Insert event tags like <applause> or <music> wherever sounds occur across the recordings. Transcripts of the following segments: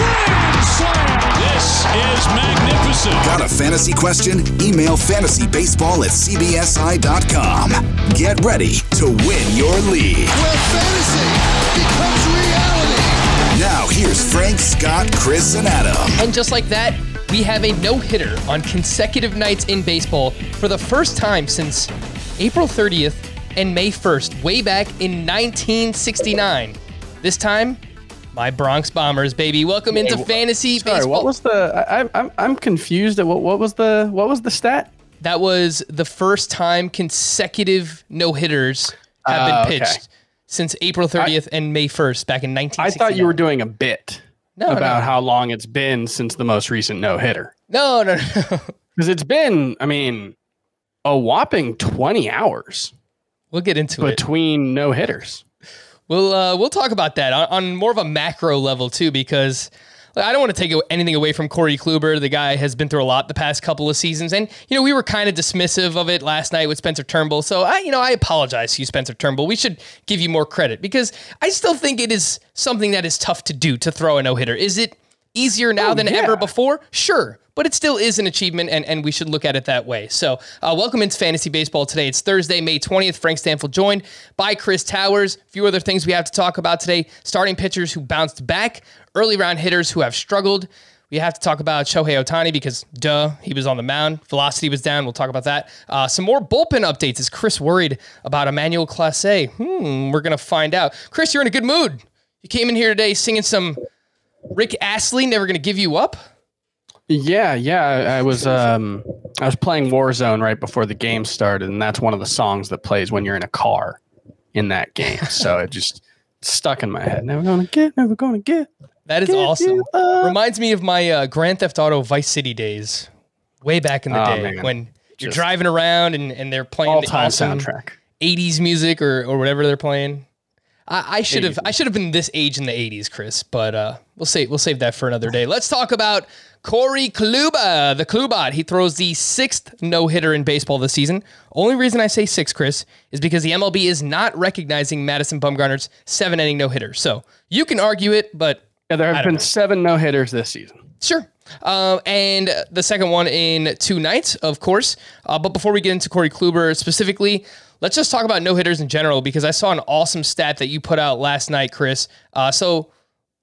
grand slam. This is magnificent. Got a fantasy question? Email fantasybaseball at cbsi.com. Get ready to win your league. where fantasy becomes reality. Now, here's Frank, Scott, Chris, and Adam. And just like that, we have a no-hitter on consecutive nights in baseball for the first time since April 30th and May 1st, way back in 1969. This time, my Bronx Bombers, baby. Welcome into wh- fantasy Sorry, baseball. what was the? I, I- I'm I'm confused at what what was the what was the stat? that was the first time consecutive no-hitters have Ah, been okay. pitched since April 30th and May 1st back in 19. I thought you were doing a bit No, about no. how long it's been since the most recent no hitter No, no, no. <laughs> because it's been I mean a whopping 20 hours we'll get into it. between no hitters. We'll uh, we'll talk about that on, on more of a macro level too, because I don't want to take anything away from Corey Kluber. The guy has been through a lot the past couple of seasons, and you know we were kind of dismissive of it last night with Spencer Turnbull. So I, you know, I apologize to you, Spencer Turnbull. We should give you more credit because I still think it is something that is tough to do to throw a no hitter. Is it easier now Oh, than yeah. ever before? Sure. But it still is an achievement, and, and we should look at it that way. So, uh, welcome into Fantasy Baseball today. It's Thursday, May 20th. Frank Stanfield joined by Chris Towers. A few other things we have to talk about today starting pitchers who bounced back, early round hitters who have struggled. We have to talk about Shohei Ohtani because, duh, he was on the mound. Velocity was down. We'll talk about that. Uh, some more bullpen updates. Is Chris worried about Emmanuel Clase? Hmm, we're going to find out. Chris, you're in a good mood. You came in here today singing some Rick Astley, Never Gonna Give You Up. Yeah, yeah. I, was um I was playing Warzone right before the game started, and that's one of the songs that plays when you're in a car in that game. so it <laughs> just stuck in my head. Never gonna get, never gonna get. That is Give awesome. Reminds me of my uh, Grand Theft Auto Vice City days, way back in the Oh, day man. when you're Just driving around and, and they're playing All the awesome soundtrack. 80s music or, or whatever they're playing. I, I should have I should have been this age in the 80s, Chris, but uh, we'll save we'll save that for another day. Let's talk about Corey Kluber, the Klubot. He throws the sixth no hitter in baseball this season. Only reason I say six, Chris, is because the MLB is not recognizing Madison Bumgarner's seven inning no hitter. So you can argue it, but Yeah, there have been know. seven no hitters this season. Sure. Um, and the second one in two nights, of course. Uh, but before we get into Corey Kluber specifically, let's just talk about no hitters in general because I saw an awesome stat that you put out last night, Chris. Uh, so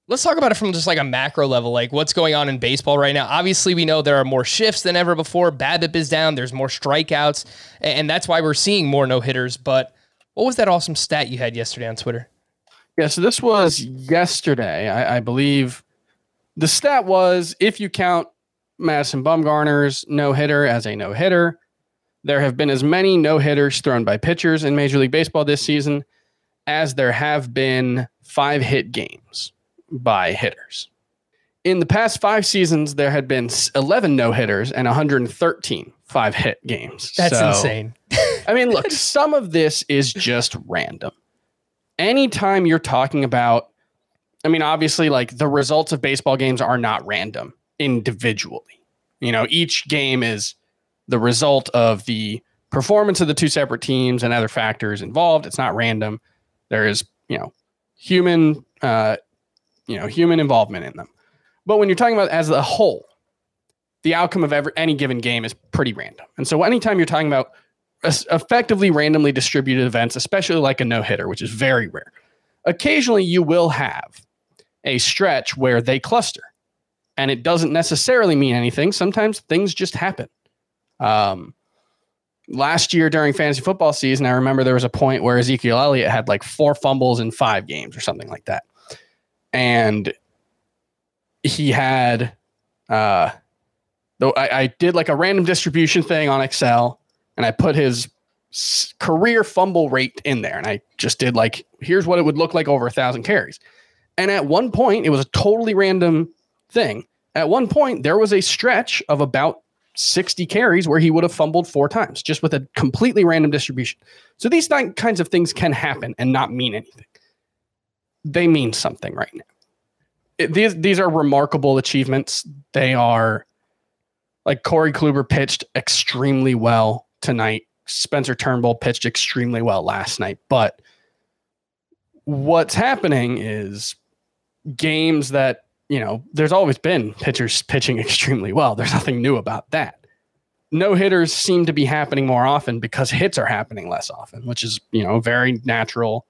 let's talk about it from just like a macro level, like what's going on in baseball right now. Obviously, we know there are more shifts than ever before. BABIP is down. There's more strikeouts, and that's why we're seeing more no hitters. But what was that awesome stat you had yesterday on Twitter? Yeah, so this was yesterday, I, I believe. The stat was if you count Madison Bumgarner's no hitter as a no hitter, there have been as many no hitters thrown by pitchers in Major League Baseball this season as there have been five hit games by hitters. In the past five seasons, there had been 11 no hitters and 113 five hit games. That's So- insane. I mean, look, <laughs> some of this is just random. Anytime you're talking about, I mean, obviously, like the results of baseball games are not random individually. You know, each game is the result of the performance of the two separate teams and other factors involved. It's not random. There is, you know, human, uh, you know, human involvement in them. But when you're talking about as a whole, the outcome of every any given game is pretty random. And so anytime you're talking about effectively randomly distributed events, especially like a no hitter, which is very rare. Occasionally, you will have a stretch where they cluster and it doesn't necessarily mean anything. Sometimes things just happen. Um, last year during fantasy football season, I remember there was a point where Ezekiel Elliott had like four fumbles in five games or something like that. And he had, uh, though I, I did like a random distribution thing on Excel and I put his career fumble rate in there. And I just did like, here's what it would look like over a thousand carries. And at one point, it was a totally random thing. At one point, there was a stretch of about 60 carries where he would have fumbled four times just with a completely random distribution. So these th- kinds of things can happen and not mean anything. They mean something right now. It- these these are remarkable achievements. They are like Corey Kluber pitched extremely well tonight. Spencer Turnbull pitched extremely well last night, but what's happening is games that you know, there's always been pitchers pitching <laughs> extremely well. There's nothing new about that. No hitters seem to be happening more often because hits are happening less often, which is, you know, a very natural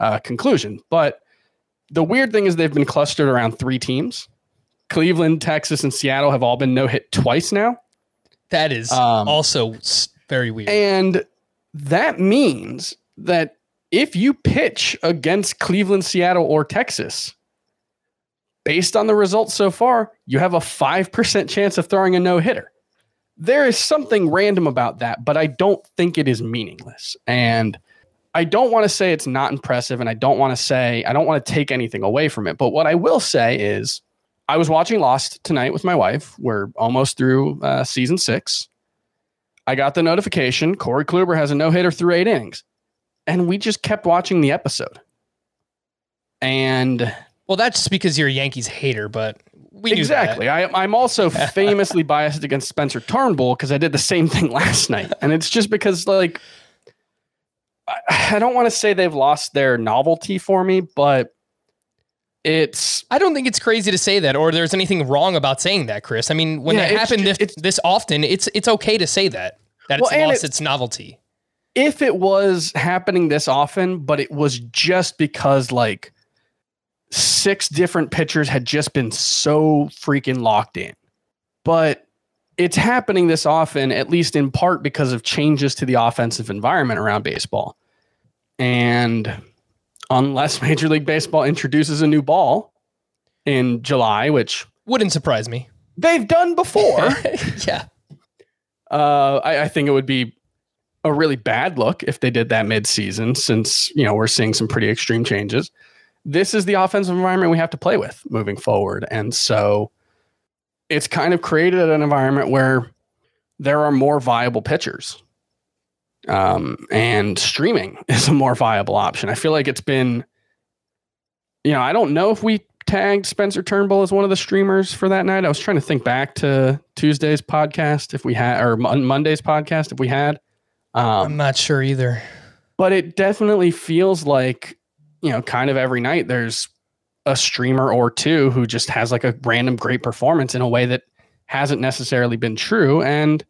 uh, conclusion. But the weird thing is they've been clustered around three teams. Cleveland, Texas, and Seattle have all been no hit twice now. That is Um, also very weird. And that means that if you pitch against Cleveland, Seattle, or Texas, based on the results so far, you have a 5% chance of throwing a no hitter. There is something random about that, but I don't think it is meaningless. And I don't want to say it's not impressive, and I don't want to say, I don't want to take anything away from it. But what I will say is, I was watching Lost tonight with my wife. We're almost through uh, season six. I got the notification Corey Kluber has a no hitter through eight innings. And we just kept watching the episode. And well, that's just because you're a Yankees hater, but we exactly. I, I'm also <laughs> famously biased against Spencer Turnbull because I did the same thing <laughs> last night. And it's just because, like, I, I don't want to say they've lost their novelty for me, but it's I don't think it's crazy to say that, or there's anything wrong about saying that, Chris. I mean, when Yeah, it happened ju- this, this often, it's it's okay to say that that it's Well, and lost it- its novelty. if it was happening this often, but it was just because like six different pitchers had just been so freaking locked in. But it's happening this often, at least in part because of changes to the offensive environment around baseball. And unless <laughs> Major League Baseball introduces a new ball in July, which Wouldn't surprise me. they've done before, <laughs> yeah, uh, I, I think it would be a really bad look if they did that mid-season, since you know we're seeing some pretty extreme changes. This is the offensive environment we have to play with moving forward, and so it's kind of created an environment where there are more viable pitchers, um, and streaming <laughs> is a more viable option. I feel like it's been, you know, I don't know if we tagged Spencer Turnbull as one of the streamers for that night. I was trying to think back to Tuesday's podcast if we had, or Mon- Monday's podcast if we had. I'm Um, not sure either. but it definitely feels like, you know, kind of every night there's a streamer or two who just has like a random great performance in a way that hasn't necessarily been true. And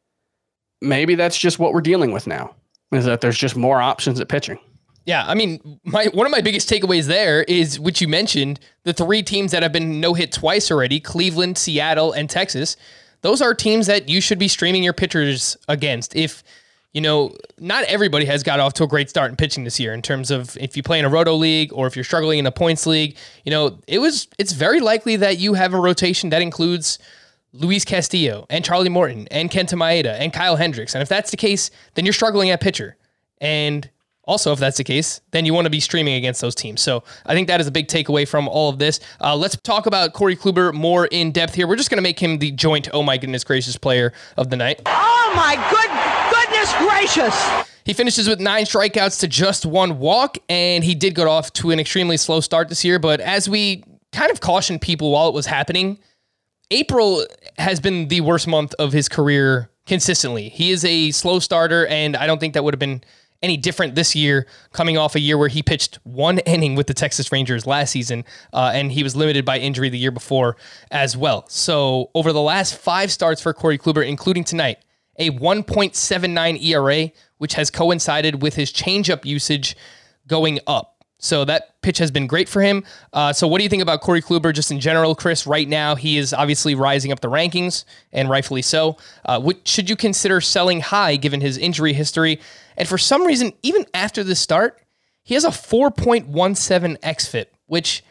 maybe that's just what we're dealing with now is that there's just more options at pitching. Yeah, I mean, my one of my biggest takeaways there is which you mentioned the three teams that have been no hit twice already: Cleveland, Seattle, and Texas. Those are teams that you should be streaming your pitchers against. If you know, not everybody has got off to a great start in pitching this year. In terms of if you play in a roto league or if you're struggling in a points league, you know, it was it's very likely that you have a rotation that includes Luis Castillo and Charlie Morton and Kenta Maeda and Kyle Hendricks. And if that's the case, then you're struggling at pitcher. And also, if that's the case, then you want to be streaming against those teams. So I think that is a big takeaway from all of this. Uh, let's talk about Corey Kluber more in depth here. We're just going to make him the joint, oh my goodness gracious, player of the night. Oh my good goodness gracious! He finishes with nine strikeouts to just one walk, and he did go off to an extremely slow start this year. But as we kind of cautioned people while it was happening, April has been the worst month of his career consistently. He is a slow starter, and I don't think that would have been any different this year, coming off a year where he pitched one <laughs> inning with the Texas Rangers last season, uh, and he was limited by injury the year before as well. So over the last five starts for Corey Kluber, including tonight, a 1.79 ERA, which has coincided with his changeup usage going up. So that pitch has been great for him. Uh, so what do you think about Corey Kluber just in general, Chris? Right now, he is obviously rising up the rankings, and rightfully so. Uh, what, should you consider selling high given his injury history? And for some reason, even after the start, he has a 4.17 xFIP, which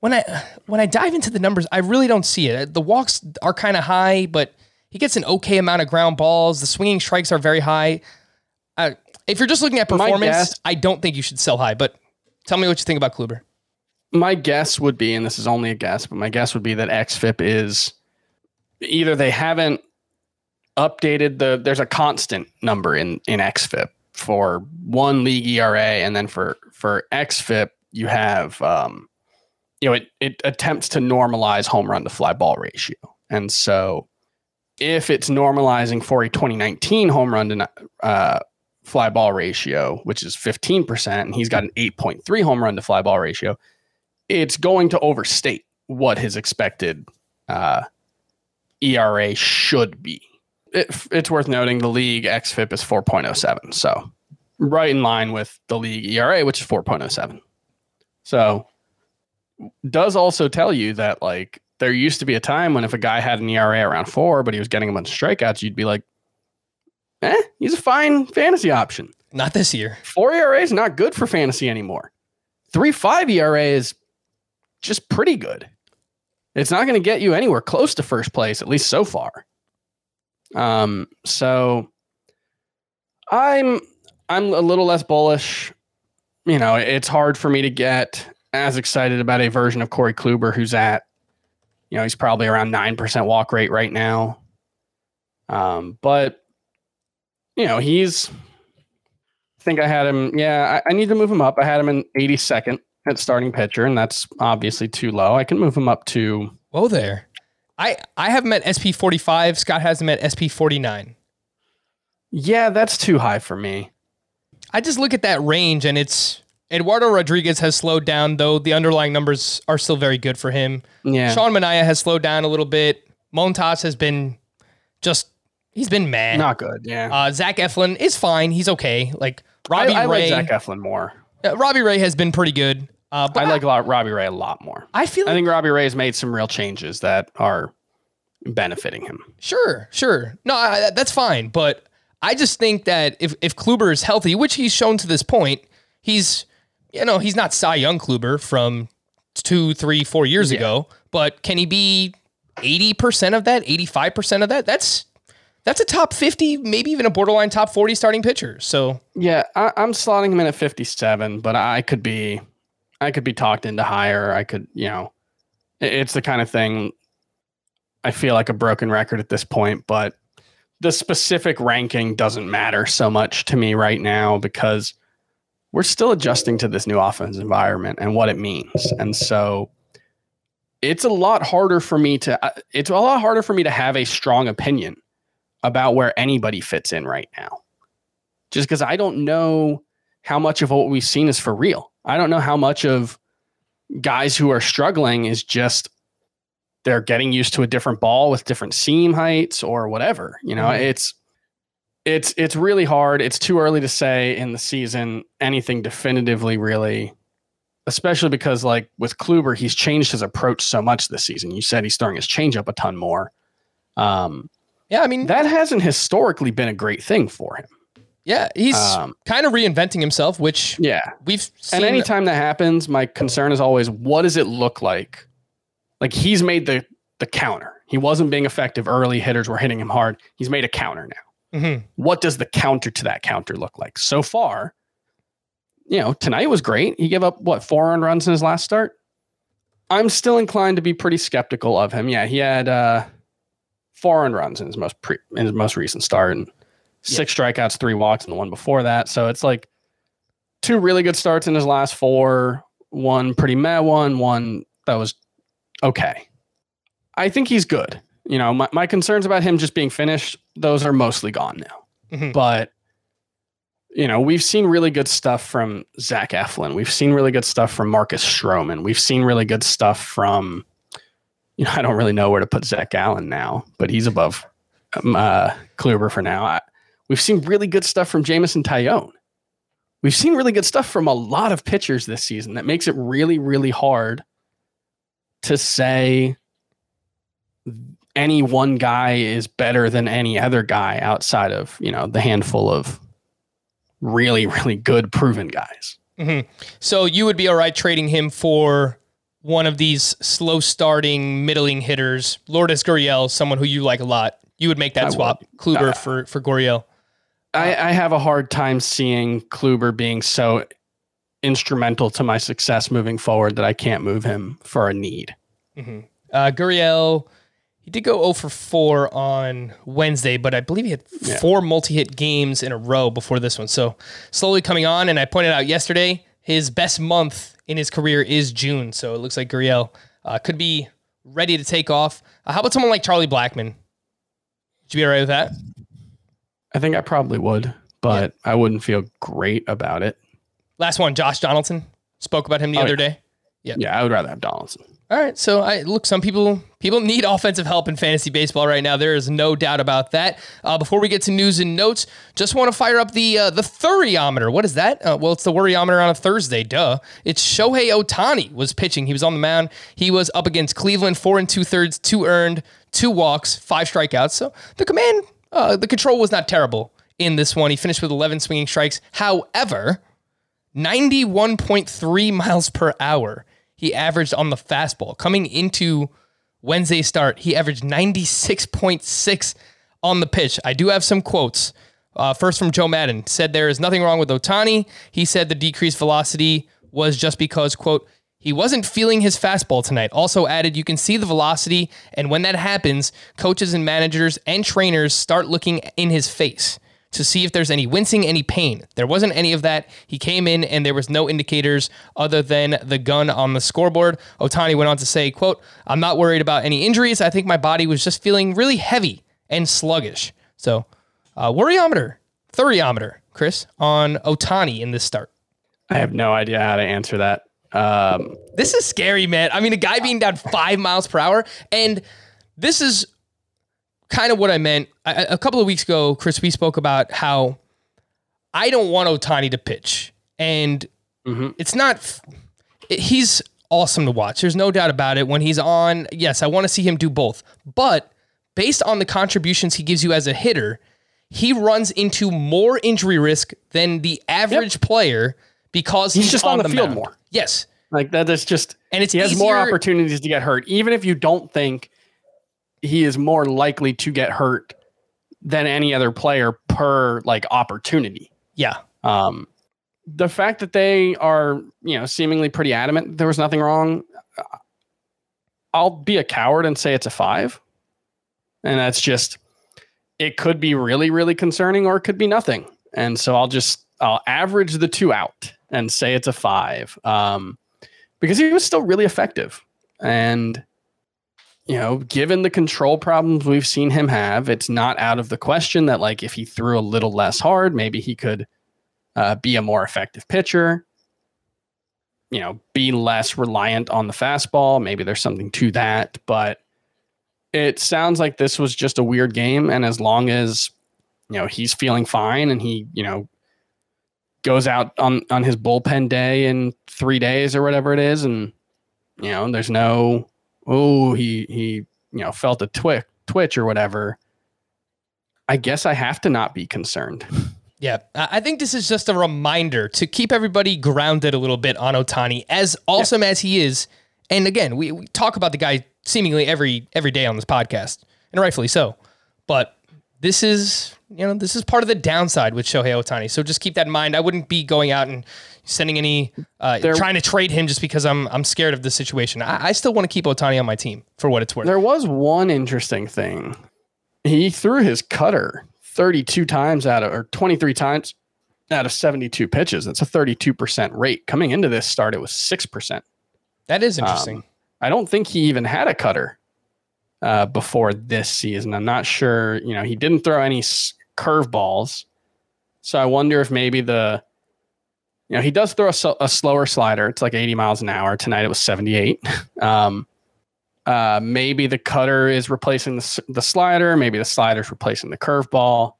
when I when I dive into the numbers, I really don't see it. The walks are kind of high, but he gets an okay amount of ground balls. The swinging strikes are very high. Uh, if you're just looking at performance, guess- I don't think you should sell high. But tell me what you think about Kluber. my guess would be, and this is only a guess, but my guess would be that XFIP is either they haven't updated the there's a constant number in in XFIP for one league ERA, and then for for XFIP you have um, you know it it attempts to normalize home run to fly ball ratio, and so if it's normalizing for a 2019 home run to uh, fly ball ratio, which is 15%, and he's got an 8.3 home run to fly ball ratio, it's going to overstate what his expected uh, ERA should be. It, it's worth noting the league XFIP is 4.07. So right in line with the league ERA, which is 4.07. So does also tell you that like there used to be a time when if a guy had an ERA around four, but he was getting a bunch of strikeouts, you'd be like, eh, he's a fine fantasy option. Not this year. Four ERA is not good for fantasy anymore. Three five ERA is just pretty good. It's not going to get you anywhere close to first place, at least so far. Um, so I'm I'm a little less bullish. You know, it's hard for me to get as excited about a version of Corey Kluber who's at, you know, he's probably around nine percent walk rate right now. Um, but you know, he's I think I had him. Yeah, I, I need to move him up. I had him in 82nd at starting pitcher, and that's obviously too low. I can move him up to. Whoa there. I, I have him at SP 45. Scott has him at SP 49. Yeah, that's too high for me. I just look at that range and it's Eduardo Rodriguez has slowed down, though the underlying numbers are still very good for him. Yeah, Sean Manaea has slowed down a little bit. Montas has been just, he's been mad. not good. Yeah, Uh, Zach Eflin is fine. He's okay. Like Robbie I, I Ray. like Zach Eflin more. uh, Robbie Ray has been pretty good. Uh, but I like a lot, Robbie Ray a lot more. I feel I think Robbie Ray has made some real changes that are benefiting him. Sure, sure. No, I, that's fine. But I just think that if if Kluber is healthy, which he's shown to this point, he's you know he's not Cy Young Kluber from two, three, four years ago. But can he be eighty percent of that, eighty five percent of that? That's that's a top fifty, maybe even a borderline top forty starting pitcher. So Yeah, I, I'm slotting him in at 57, but I could be, I could be talked into higher. I could, you know, it- it's the kind of thing. I feel like a broken record at this point, but the specific ranking doesn't matter so much to me right now because we're still adjusting to this new offense environment and what it means, and so it's a lot harder for me to. uh, It's a lot harder for me to have a strong opinion about where anybody fits in right now just because I don't know how much of what we've seen is for real. I don't know how much of guys who are struggling is just they're getting used to a different ball with different seam heights or whatever. You know, Mhm. it's it's it's really hard. It's too early to say in the season anything definitively really especially because like with Kluber, he's changed his approach so much this season. You said he's throwing his changeup a ton more. Um, yeah, I mean, that hasn't historically been a great thing for him. yeah, he's Um, kind of reinventing himself, which Yeah. we've seen. And anytime that happens, my concern is always what does it look like? Like he's made the the counter. He wasn't being effective early. Hitters were hitting him hard. He's made a counter now. Mhm. What does the counter to that counter look like? So far, you know, tonight was great. He gave up what four earned runs in his last start. I'm still inclined to be pretty skeptical of him. Yeah, he had uh, four earned runs in his most pre- in his most recent start, and six strikeouts, three walks, and the one before that. So it's like two really good starts in his last four. One pretty meh one. One that was okay. I think he's good. You know, my, my concerns about him just being finished, those are mostly gone now. Mhm. But you know, we've seen really good stuff from Zach Eflin. We've seen really good stuff from Marcus Stroman. We've seen really good stuff from, you know, I don't really know where to put Zach Allen now, but he's above um, uh, Kluber for now. I, we've seen really good stuff from Jameson Taillon. we've seen really good stuff from a lot of pitchers this season that makes it really, really hard to say any one guy is better than any other guy outside of, you know, the handful of really, really good proven guys. So you would be all right trading him for one of these slow starting middling hitters, Lourdes Gurriel, someone who you like a lot. You would make that I swap, would. Kluber Uh, for for Gurriel. I, I have a hard time seeing Kluber being so instrumental to my success moving forward that I can't move him for a need. Uh, Gurriel, he did go 0 for 4 on Wednesday, but I believe he had Yeah. four multi hit games in a row before this one. So slowly coming on. And I pointed out yesterday, his best month in his career is June. So it looks like Gurriel uh, could be ready to take off. Uh, how about someone like Charlie Blackmon? Would you be all right with that? I think I probably would, but I wouldn't feel great about it. Last one, Josh Donaldson. Spoke about him the Oh, other yeah. day. Yeah. Yeah, I would rather have Donaldson. All right, so I look. Some people people need <laughs> offensive help in fantasy baseball right now. There is no doubt about that. Uh, before we get to news and notes, just want to fire up the uh, the Thuriometer. What is that? Uh, well, it's the Worryometer on a Thursday. Duh. It's Shohei Ohtani was pitching. He was on the mound. He was up against Cleveland, four and two thirds, two earned, two walks, five strikeouts. So the command, uh, the control was not terrible in this one. He finished with 11 swinging strikes. However, 91.3 miles per hour he averaged on the fastball. Coming into Wednesday's start, he averaged 96.6 on the pitch. I do have some quotes. Uh, first from Joe Maddon said there is nothing wrong with Ohtani. He said the decreased velocity was just because, quote, he wasn't feeling his fastball tonight. Also added, you can see the velocity, and when that happens, coaches and managers and trainers start looking in his face to see if there's any wincing, any pain. There wasn't any of that. He came in and there was no indicators other than the gun on the scoreboard. Ohtani went on to say, quote, I'm not worried about any injuries. I think my body was just feeling really heavy and sluggish. So, uh, worryometer, thuriometer, Chris, on Ohtani in this start. I have no idea how to answer that. Um, This is scary, man. I mean, a guy being down five miles per hour, and this is kind of what I meant. I, a couple of weeks ago, Chris, we spoke about how I don't want Ohtani to pitch, and mm-hmm. it's not. it- he's awesome to watch. There's no doubt about it. When he's on, yes, I want to see him do both. But based on the contributions he gives you as a hitter, he runs into more injury risk than the average player because he's, He's just on the field mound. more. Yes. like that is just, And it's he has more opportunities to get hurt, even if you don't think he is more likely to get hurt than any other player per like opportunity. Yeah. Um, the fact that they are, you know, seemingly pretty adamant there was nothing wrong, uh, I'll be a coward and say it's a five. And that's just, it could be really, really concerning or it could be nothing. And so I'll just, I'll average the two out and say it's a five. Um, because he was still really effective. And, you know, given the control problems we've seen him have, it's not out of the question that, like, if he threw a little less hard, maybe he could uh, be a more effective pitcher, you know, be less reliant on the fastball. Maybe there's something to that. But it sounds like this was just a weird game. And as long as, you know, he's feeling fine and he, you know, goes out on, on his bullpen day in three days or whatever it is, and, you know, there's no, oh, he, he, you know, felt a twitch, twitch or whatever. I guess I have to not be concerned. <laughs> Yeah, I think this is just a reminder to keep everybody grounded a little bit on Ohtani, as awesome as he is. And again, we, we talk about the guy seemingly every every day on this podcast, and rightfully so. But this is you know this is part of the downside with Shohei Ohtani. So just keep that in mind. I wouldn't be going out and sending any uh, There- trying to trade him just because I'm I'm scared of the situation. I, I still want to keep Ohtani on my team for what it's worth. There was one interesting thing. He threw his cutter 32 times out of, or 23 times out of 72 pitches. That's a 32% rate. Coming into this start, it was 6%. that is interesting. Um, I don't think he even had a cutter uh, before this season. I'm not sure. You know, he didn't throw any s- curveballs. So I wonder if maybe the, you know, he does throw a, a slower slider. It's like 80 miles an hour. Tonight it was 78. <laughs> um, uh, maybe the cutter is replacing the, the slider. Maybe the slider is replacing the curveball.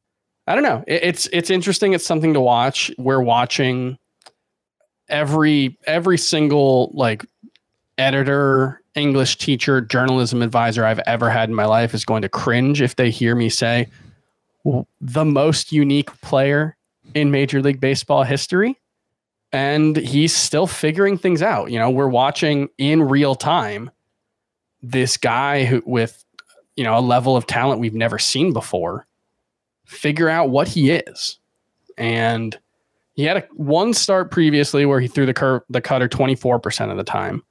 I don't know. It, it's it's interesting. It's something to watch. We're watching every every single like editor, English teacher, journalism advisor I've ever had in my life is going to cringe if they hear me say the most unique player in Major League Baseball history. And he's still figuring things out. You know, we're watching in real time this guy who with you know a level of talent we've never seen before figure out what he is. And he had a one start previously where he threw the cur- the cutter 24% of the time.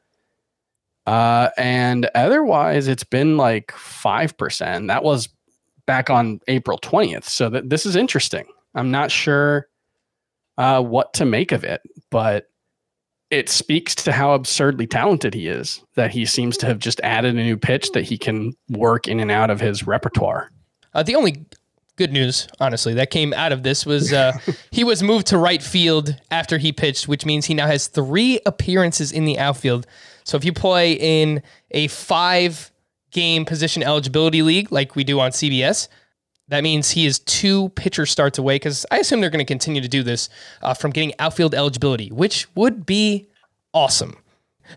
Uh, and otherwise, it's been like 5%. That was back on April 20th. So th- this is interesting. I'm not sure uh, what to make of it, but it speaks to how absurdly talented he is that he seems to have just added a new pitch that he can work in and out of his repertoire. Uh, the only good news, honestly, that came out of this was uh, <laughs> he was moved to right field after he pitched, which means he now has three appearances in the outfield. So if you play in a five game position eligibility league like we do on CBS, that means he is two pitcher starts away because I assume they're going to continue to do this uh, from getting outfield eligibility, which would be awesome.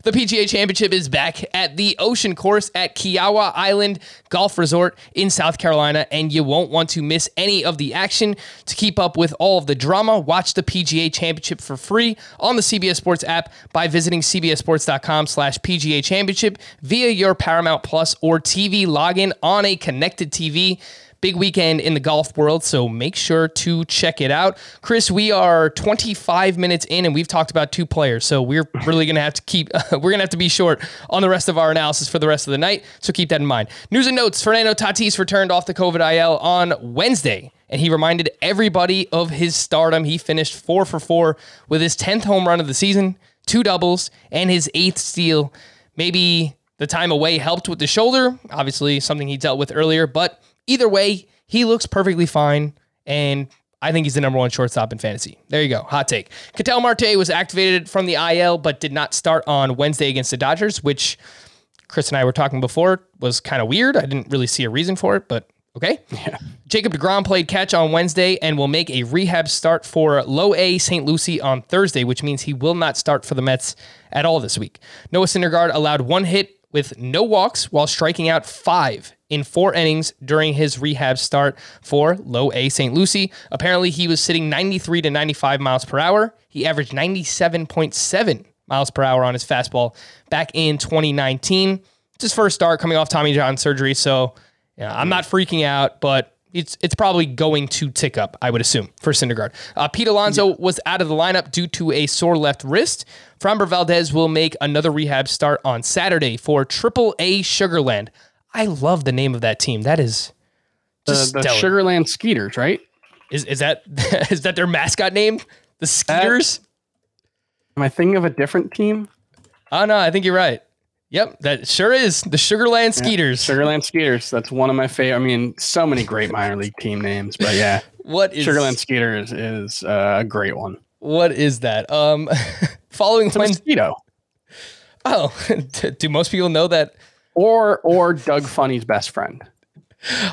The PGA Championship is back at the Ocean Course at Kiawah Island Golf Resort in South Carolina, and you won't want to miss any of the action. To keep up with all of the drama, watch the PGA Championship for free on the CBS Sports app by visiting cbssports.com slash PGA Championship via your Paramount Plus or TV login on a connected TV big weekend in the golf world, so make sure to check it out. Chris, we are 25 minutes in and we've talked about two players, so we're really going to have to keep, <laughs> we're going to have to be short on the rest of our analysis for the rest of the night, so keep that in mind. News and notes Fernando Tatis returned off the COVID IL on Wednesday and he reminded everybody of his stardom. He finished four for four with his 10th home run of the season, two doubles, and his eighth steal. Maybe the time away helped with the shoulder, obviously, something he dealt with earlier, but Either way, he looks perfectly fine, and I think he's the number one shortstop in fantasy. There you go. Hot take. Ketel Marte was activated from the IL, but did not start on Wednesday against the Dodgers, which Chris and I were talking before was kind of weird. I didn't really see a reason for it, but okay. <laughs> Yeah. Jacob DeGrom played catch on Wednesday and will make a rehab start for low A St. Lucie on Thursday, which means he will not start for the Mets at all this week. Noah Syndergaard allowed one hit with no walks while striking out five in four innings during his rehab start for low A St. Lucie. Apparently, he was sitting 93 to 95 miles per hour. He averaged 97.7 miles per hour on his fastball back in 2019. It's his first start coming off Tommy John surgery, so I'm not freaking out, but it's it's probably going to tick up, I would assume, for Syndergaard. Uh, Pete Alonso yeah. was out of the lineup due to a sore left wrist. Framber Valdez will make another rehab start on Saturday for Triple A Sugarland. I love the name of that team. That is the, the Sugarland Skeeters, right? Is is that <laughs> is that their mascot name? The Skeeters? am I thinking of a different team? Oh no, I think you're right. Yep, that sure is the Sugarland Skeeters. Yeah, Sugarland Skeeters. That's one of my favorite. I mean, so many great minor league team names, but yeah, <laughs> what is Sugarland Skeeters is uh, a great one. What is that? Um, <laughs> following it's a mosquito. Oh, do most people know that or or Doug Funnie's best friend.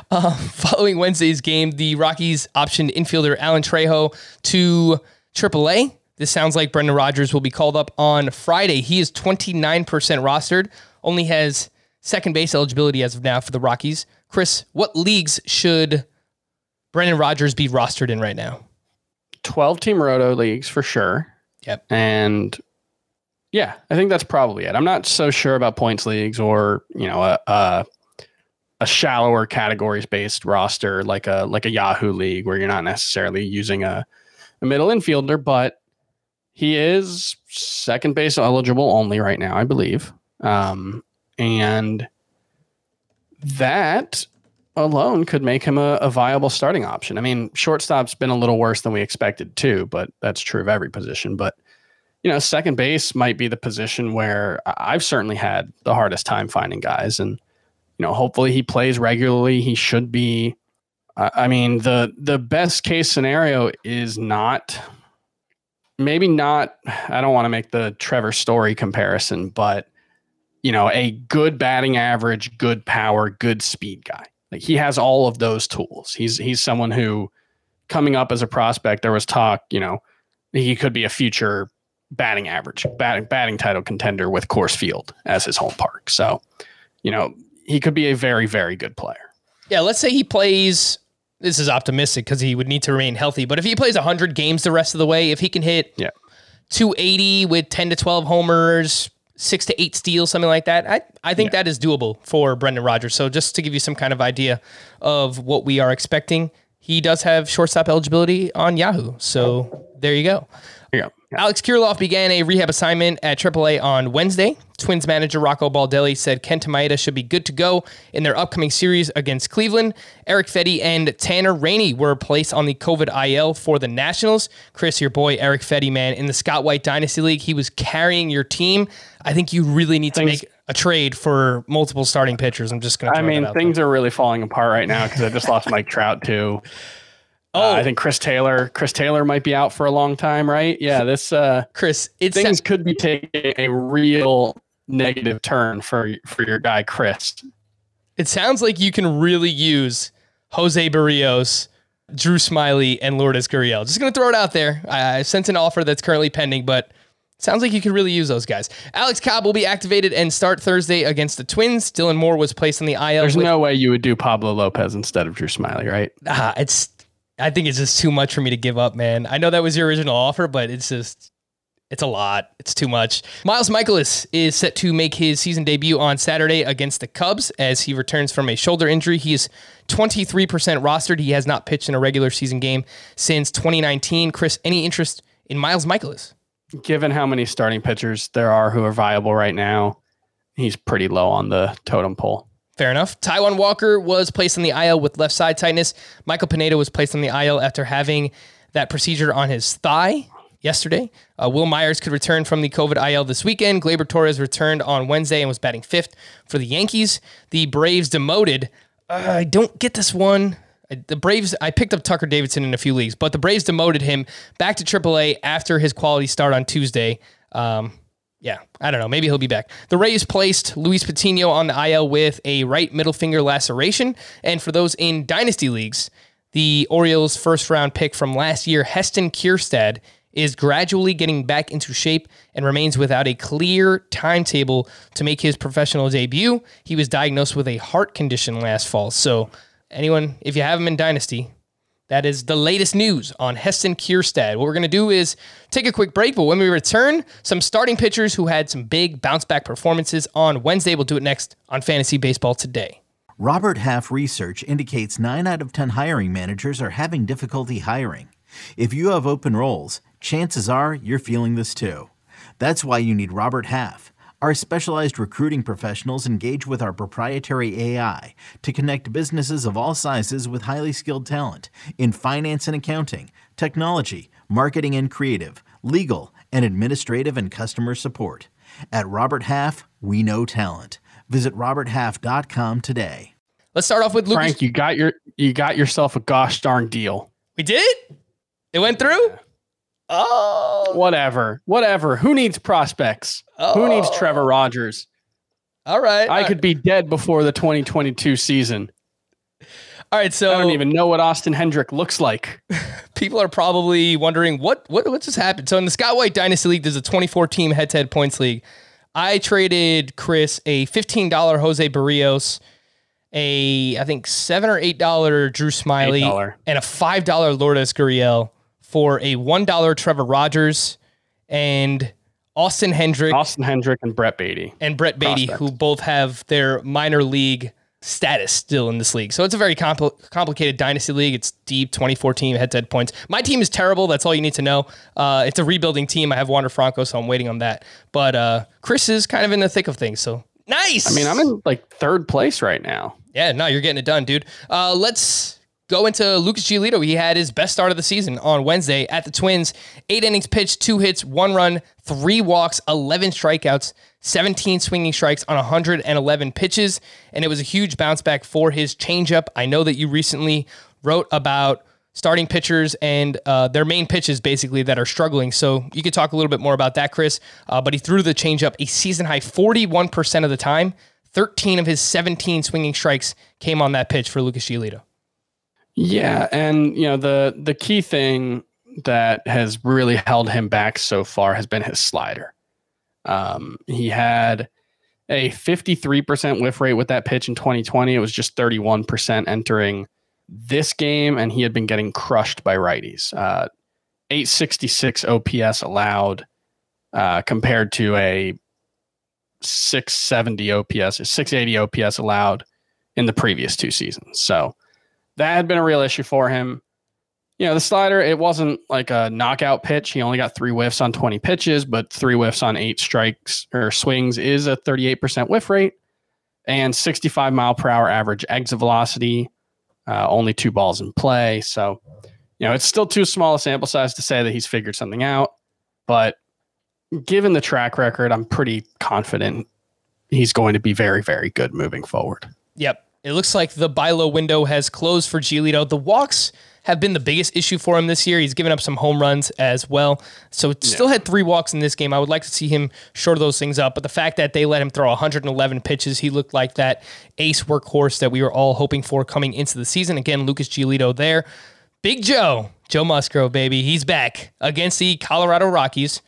Uh, <laughs> following Wednesday's game, the Rockies optioned infielder Alan Trejo to AAA. This sounds like Brendan Rodgers will be called up on Friday. He is 29% rostered, only has second base eligibility as of now for the Rockies. Chris, what leagues should Brendan Rodgers be rostered in right now? 12 team roto leagues for sure. Yep. And yeah, I think that's probably it. I'm not so sure about points leagues or you know a a, a shallower categories based roster like a like a Yahoo league where you're not necessarily using a, a middle infielder, but he is second base eligible only right now, I believe. Um, and that alone could make him a, a, viable starting option. I mean, shortstop's been a little worse than we expected too, but that's true of every position. But you know, second base might be the position where I've certainly had the hardest time finding guys. And, you know, hopefully he plays regularly. He should be. I mean, the the best case scenario is not maybe not I don't want to make the Trevor Story comparison, but you know, a good batting average, good power, good speed guy. Like he has all of those tools. He's he's someone who coming up as a prospect, there was talk, you know, he could be a future batting average, batting batting title contender with Coors Field as his home park. So, you know, he could be a very very good player. Yeah, let's say he plays. This is optimistic because he would need to remain healthy. But if he plays 100 games the rest of the way, if he can hit Yeah. 280 with 10 to 12 homers, six to eight steals, something like that, I, I think that is doable for Brendan Rodgers. So just to give you some kind of idea of what we are expecting, he does have shortstop eligibility on Yahoo. So there you go. Here you go. Alex Kirilloff began a rehab assignment at AAA on Wednesday. Twins manager Rocco Baldelli said Kenta Maeda should be good to go in their upcoming series against Cleveland. Erick Fedde and Tanner Rainey were placed on the COVID IL for the Nationals. Chris, your boy Erick Fedde, man, in the Scott White Dynasty League, he was carrying your team. I think you really need to Things- make a trade for multiple starting pitchers. I'm just going to. I mean, things are really falling apart right now because I just lost Mike Trout too. <laughs> Oh, Uh, I think Chris Taylor, Chris Taylor might be out for a long time, right? Yeah, this uh, Chris, it's things could be taking a real negative turn for for your guy Chris. It sounds like you can really use Jose Berrios, Drew Smyly, and Lourdes Gurriel. Just going to throw it out there. I I sent an offer that's currently pending, but sounds like you could really use those guys. Alex Cobb will be activated and start Thursday against the Twins. Dylan Moore was placed on the IL. There's with- no way you would do Pablo Lopez instead of Drew Smyly, right? Ah, it's. I think it's just too much for me to give up, man. I know that was your original offer, but it's just. It's a lot. It's too much. Miles Mikolas is set to make his season debut on Saturday against the Cubs as he returns from a shoulder injury. He is 23% rostered. He has not pitched in a regular season game since 2019. Chris, any interest in Miles Mikolas? Given how many starting pitchers there are who are viable right now, he's pretty low on the totem pole. Fair enough. Taijuan Walker was placed on the IL with left side tightness. Michael Pineda was placed on the IL after having that procedure on his thigh yesterday. Uh, Wil Myers could return from the COVID IL this weekend. Gleyber Torres returned on Wednesday and was batting fifth for the Yankees. The Braves demoted. Uh, I don't get this one. The Braves, I picked up Tucker Davidson in a few leagues, but the Braves demoted him back to AAA after his quality start on Tuesday. Um, yeah, I don't know. Maybe he'll be back. The Rays placed Luis Patino on the IL with a right middle finger laceration. And for those in dynasty leagues, the Orioles' first round pick from last year, Heston Kjerstad, is gradually getting back into shape and remains without a clear timetable to make his professional debut. He was diagnosed with a heart condition last fall. So, anyone, if you have him in dynasty, that is the latest news on Heston Kjerstad. What we're going to do is take a quick break, but when we return, some starting pitchers who had some big bounce back performances on Wednesday. We'll do it next on Fantasy Baseball Today. Robert Half research indicates 9 out of 10 hiring managers are having difficulty hiring. If you have open roles, chances are you're feeling this too. That's why you need Robert Half. Our specialized recruiting professionals engage with our proprietary AI to connect businesses of all sizes with highly skilled talent in finance and accounting, technology, marketing and creative, legal, and administrative and customer support. At Robert Half, we know talent. Visit roberthalf.com today. Let's start off with Lucas. Frank, you got your you got yourself a gosh darn deal. We did? It went through? Oh, Whatever, whatever. Who needs prospects? Who needs oh. Trevor Rogers? all right. I could be dead before the 2022 season. All right, so I don't even know what Austin Hendrick looks like. <laughs> people are probably wondering what what what just happened. So in the Scott White Dynasty League, there's a 24 team head to head points league. I traded Chris a $15 Jose Berrios, a I think seven or eight dollar Drew Smyly, $8. and a five dollar Lourdes Gurriel for a one dollar Trevor Rogers and Austin Hendrick Austin Hendrick and Brett Baty. and Brett Baty, prospect. who both have their minor league status still in this league. So it's a very compl- complicated dynasty league. It's deep, 24 team head to head points. My team is terrible. That's all you need to know. Uh, it's a rebuilding team. I have Wander Franco, so I'm waiting on that. But uh, Chris is kind of in the thick of things. So nice. I mean, I'm in like third place right now. Yeah, no, you're getting it done, dude. Uh, let's go into Lucas Giolito. He had his best start of the season on Wednesday at the Twins. Eight innings pitched, two hits, one run, three walks, 11 strikeouts, 17 swinging strikes on 111 pitches. And it was a huge bounce back for his changeup. I know that you recently wrote about starting pitchers and uh, their main pitches basically that are struggling. So you could talk a little bit more about that, Chris. Uh, but he threw the changeup a season high 41% of the time. 13 of his 17 swinging strikes came on that pitch for Lucas Giolito. Yeah, and you know the the key thing that has really held him back so far has been his slider. Um, he had a 53% whiff rate with that pitch in 2020. It was just 31% entering this game, and he had been getting crushed by righties. Uh, 866 OPS allowed uh, compared to a 670 OPS, a 680 OPS allowed in the previous two seasons. So that had been a real issue for him. You know, the slider, it wasn't like a knockout pitch. He only got three whiffs on 20 pitches, but three whiffs on eight strikes or swings is a 38% whiff rate and 65 mile per hour average exit velocity. Uh, only two balls in play. So, you know, it's still too small a sample size to say that he's figured something out. But given the track record, I'm pretty confident he's going to be very, very good moving forward. Yep. It looks like the buy low window has closed for Giolito. The walks have been the biggest issue for him this year. He's given up some home runs as well. So still had three walks in this game. I would like to see him short those things up. But the fact that they let him throw 111 pitches, he looked like that ace workhorse that we were all hoping for coming into the season. Again, Lucas Giolito there. Big Joe, Joe Musgrove, baby. He's back against the Colorado Rockies.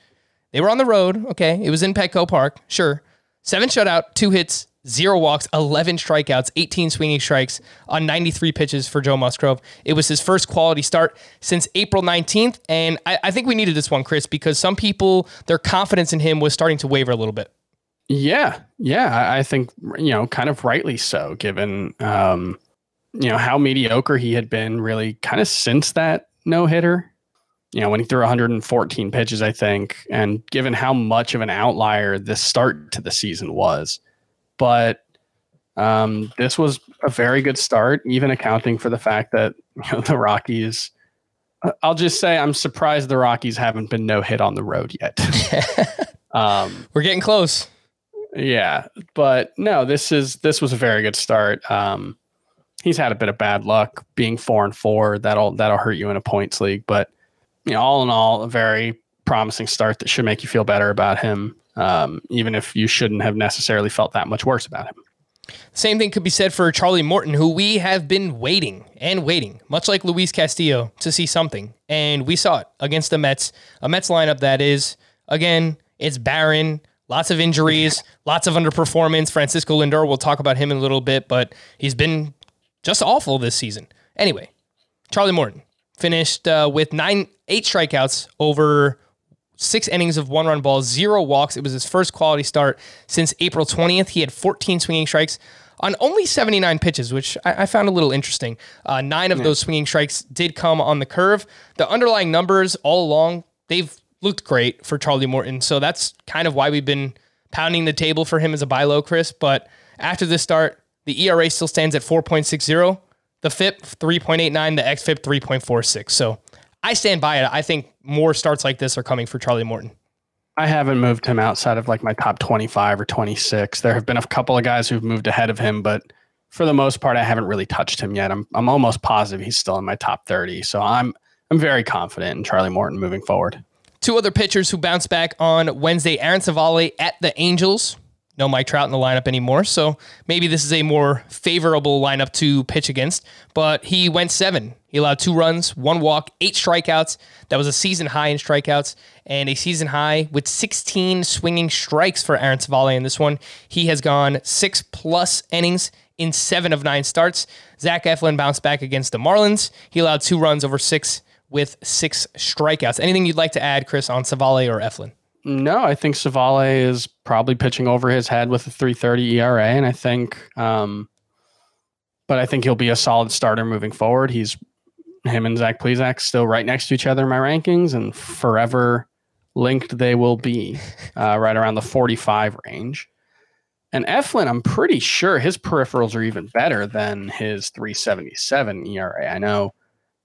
They were on the road. Okay. It was in Petco Park. Sure. Seven shutout, two hits, zero walks, 11 strikeouts, 18 swinging strikes on 93 pitches for Joe Musgrove. It was his first quality start since April 19th. And I, I think we needed this one, Chris, because some people, their confidence in him was starting to waver a little bit. Yeah. Yeah. I- think, you know, kind of rightly so, given, um, you know, how mediocre he had been really kind of since that no hitter. You know, when he threw 114 pitches, I think, and given how much of an outlier this start to the season was. But um, this was a very good start, even accounting for the fact that <laughs> you know, the Rockies. I'll just say I'm surprised the Rockies haven't been no hit on the road yet. <laughs> um, We're getting close. yeah, but no, this is this was a very good start. Um, he's had a bit of bad luck being four and four. That'll that'll hurt you in a points league, but you know, all in all, a very promising start that should make you feel better about him, um, even if you shouldn't have necessarily felt that much worse about him. Same thing could be said for Charlie Morton, who we have been waiting and waiting, much like Luis Castillo, to see something. And we saw it against the Mets, a Mets lineup that is, again, it's barren, lots of injuries, <laughs> lots of underperformance. Francisco Lindor, we'll talk about him in a little bit, but he's been just awful this season. Anyway, Charlie Morton finished uh, with nine, eight strikeouts over six innings of one run balls, zero walks. It was his first quality start since April 20th. He had 14 swinging strikes on only 79 pitches, which I, I found a little interesting. Uh, nine of those swinging strikes did come on the curve. The underlying numbers all along, they've looked great for Charlie Morton. So that's kind of why we've been pounding the table for him as a buy low, Chris. But after this start, the ERA still stands at 4.60. The FIP 3.89, the XFIP 3.46. So I stand by it. I think more starts like this are coming for Charlie Morton. I haven't moved him outside of like my top 25 or 26. There have been a couple of guys who've moved ahead of him, but for the most part, I haven't really touched him yet. I'm I'm almost positive he's still in my top 30. So I'm I'm very confident in Charlie Morton moving forward. Two other pitchers who bounced back on Wednesday Aaron Civale at the Angels. No Mike Trout in the lineup anymore. So maybe this is a more favorable lineup to pitch against. But he went seven. He allowed two runs, one walk, eight strikeouts. That was a season high in strikeouts and a season high with 16 swinging strikes for Aaron Civale in this one. He has gone six plus innings in seven of nine starts. Zach Eflin bounced back against the Marlins. He allowed two runs over six with six strikeouts. Anything you'd like to add, Chris, on Civale or Eflin? No, I think Civale is probably pitching over his head with a 330 ERA. And I think, um, but I think he'll be a solid starter moving forward. He's him and Zach Plesac still right next to each other in my rankings and forever linked they will be <laughs> uh, right around the 45 range. And Eflin, I'm pretty sure his peripherals are even better than his 377 ERA. I know,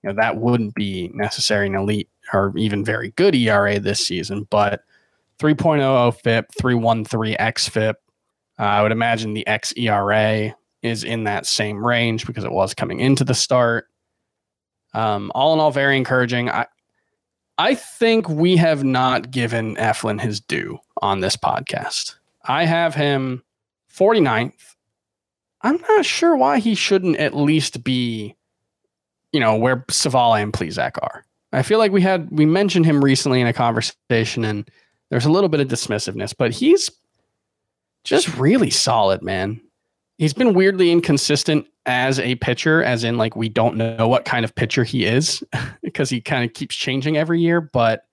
you know that wouldn't be necessary an elite or even very good ERA this season, but 3.00 FIP, 313 XFIP. Uh, I would imagine the XERA is in that same range because it was coming into the start. Um, all in all, very encouraging. I, I think we have not given Eflin his due on this podcast. I have him 49th. I'm not sure why he shouldn't at least be you know, where Civale and Plesac are. I feel like we had we mentioned him recently in a conversation, and there's a little bit of dismissiveness, but he's just really solid, man. He's been weirdly inconsistent as a pitcher, as in like we don't know what kind of pitcher he is <laughs> because he kind of keeps changing every year, but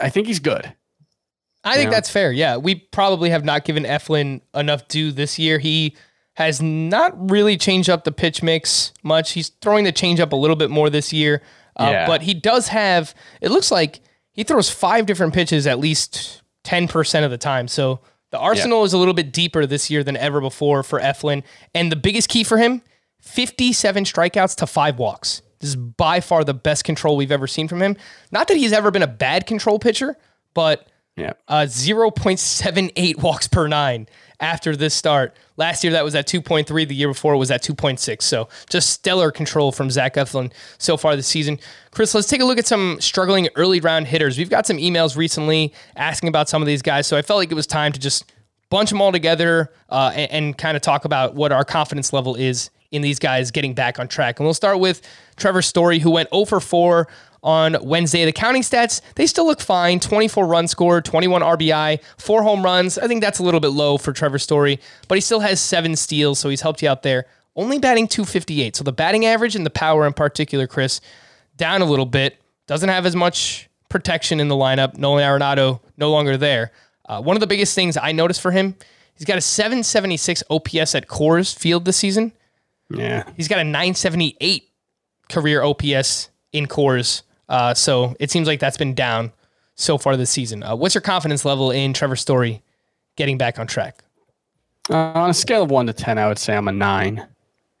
I think he's good. I think Yeah. that's fair. Yeah, we probably have not given Eflin enough due this year. He has not really changed up the pitch mix much. He's throwing the changeup a little bit more this year, uh, Yeah. but he does have. It looks like he throws five different pitches at least ten percent of the time. So the arsenal is a little bit deeper this year than ever before for Eflin. And the biggest key for him: fifty-seven strikeouts to five walks. This is by far the best control we've ever seen from him. Not that he's ever been a bad control pitcher, but Yeah. uh, 0.78 <laughs> walks per nine after this start. Last year that was at 2.3. The year before was at 2.6. So just stellar control from Zach Eflin so far this season. Chris, let's take a look at some struggling early round hitters. We've got some emails recently asking about some of these guys, so I felt like it was time to just bunch them all together uh, and, and kind of talk about what our confidence level is in these guys getting back on track. And we'll start with Trevor Story, who went 0 for 4 on Wednesday. The counting stats, they still look fine 24 runs scored, 21 RBI, four home runs. I think that's a little bit low for Trevor Story, but he still has seven steals, so he's helped you out there. Only batting 258. So the batting average and the power in particular, Chris, down a little bit. Doesn't have as much protection in the lineup. Nolan Arenado no longer there. Uh, one of the biggest things I noticed for him, he's got a 776 OPS at Coors Field this season. Yeah. He's got a 978 career OPS in Coors. Uh, so it seems like that's been down so far this season. Uh, what's your confidence level in Trevor Story getting back on track? Uh, on a scale of one to 10, I would say I'm a nine.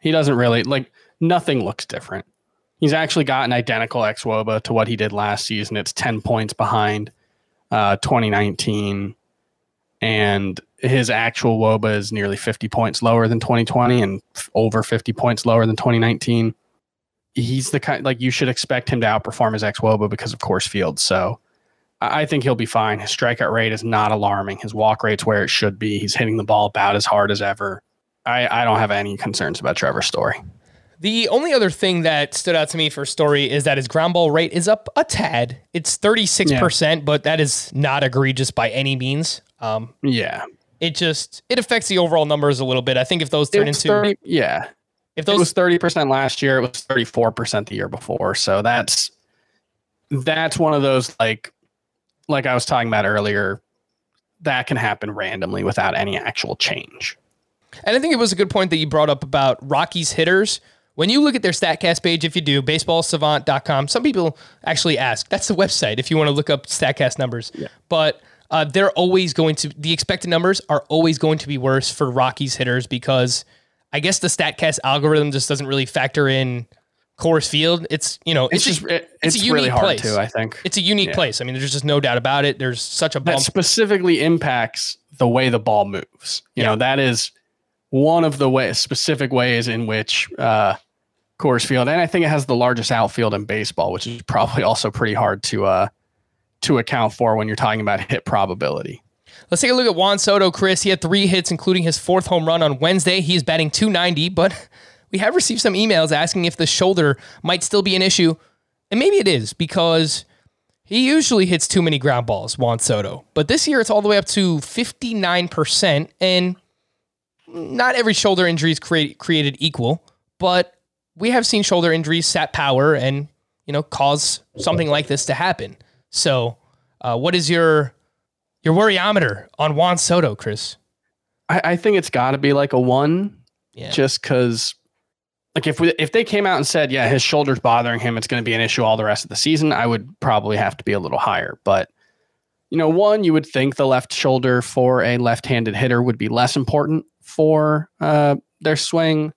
He doesn't really, like, nothing looks different. He's actually got an identical ex wOBA to what he did last season. It's 10 points behind uh, 2019. And his actual wOBA is nearly 50 points lower than 2020 and f- over 50 points lower than 2019. He's the kind, like, you should expect him to outperform his ex wOBA because of Coors Field. So I think he'll be fine. His strikeout rate is not alarming. His walk rate's where it should be. He's hitting the ball about as hard as ever. I, I don't have any concerns about Trevor Story. The only other thing that stood out to me for Story is that his ground ball rate is up a tad. It's 36%, but that is not egregious by any means. Um, Yeah. it just it affects the overall numbers a little bit. I think if those turn was into 30, yeah. If It was 30% last year. It was 34% the year before. So that's that's one of those like like I was talking about earlier, that can happen randomly without any actual change. And I think it was a good point that you brought up about Rockies hitters. When you look at their StatCast page, if you do, baseballsavant.com, some people actually ask. That's the website if you want to look up StatCast numbers. But uh, they're always going to, the expected numbers are always going to be worse for Rockies hitters because I guess the StatCast algorithm just doesn't really factor in Coors Field. It's, you know, It's, it's, just a, it's it's, a really unique hard place. too, I think. it's a unique Yeah. place. I mean, there's just no doubt about it. There's such a that specifically impacts the way the ball moves. You know, that is one of the way, specific ways in which uh, Coors Field, and I think it has the largest outfield in baseball, which is probably also pretty hard to uh, to account for when you're talking about hit probability. Let's take a look at Juan Soto, Chris. He had three hits, including his fourth home run on Wednesday. He's batting 290, but <laughs> we have received some emails asking if the shoulder might still be an issue. And maybe it is because he usually hits too many ground balls, Juan Soto. But this year it's all the way up to 59%. And not every shoulder injury is create, created equal, but we have seen shoulder injuries sap power and, you know, cause something like this to happen. So, uh, what is your your worryometer on Juan Soto, Chris? I, I think it's got to be like a one, Yeah. just because. Like if we if they came out and said, yeah, his shoulder's bothering him, it's going to be an issue all the rest of the season, I would probably have to be a little higher. But you know, one, you would think the left shoulder for a left-handed hitter would be less important for uh, their swing.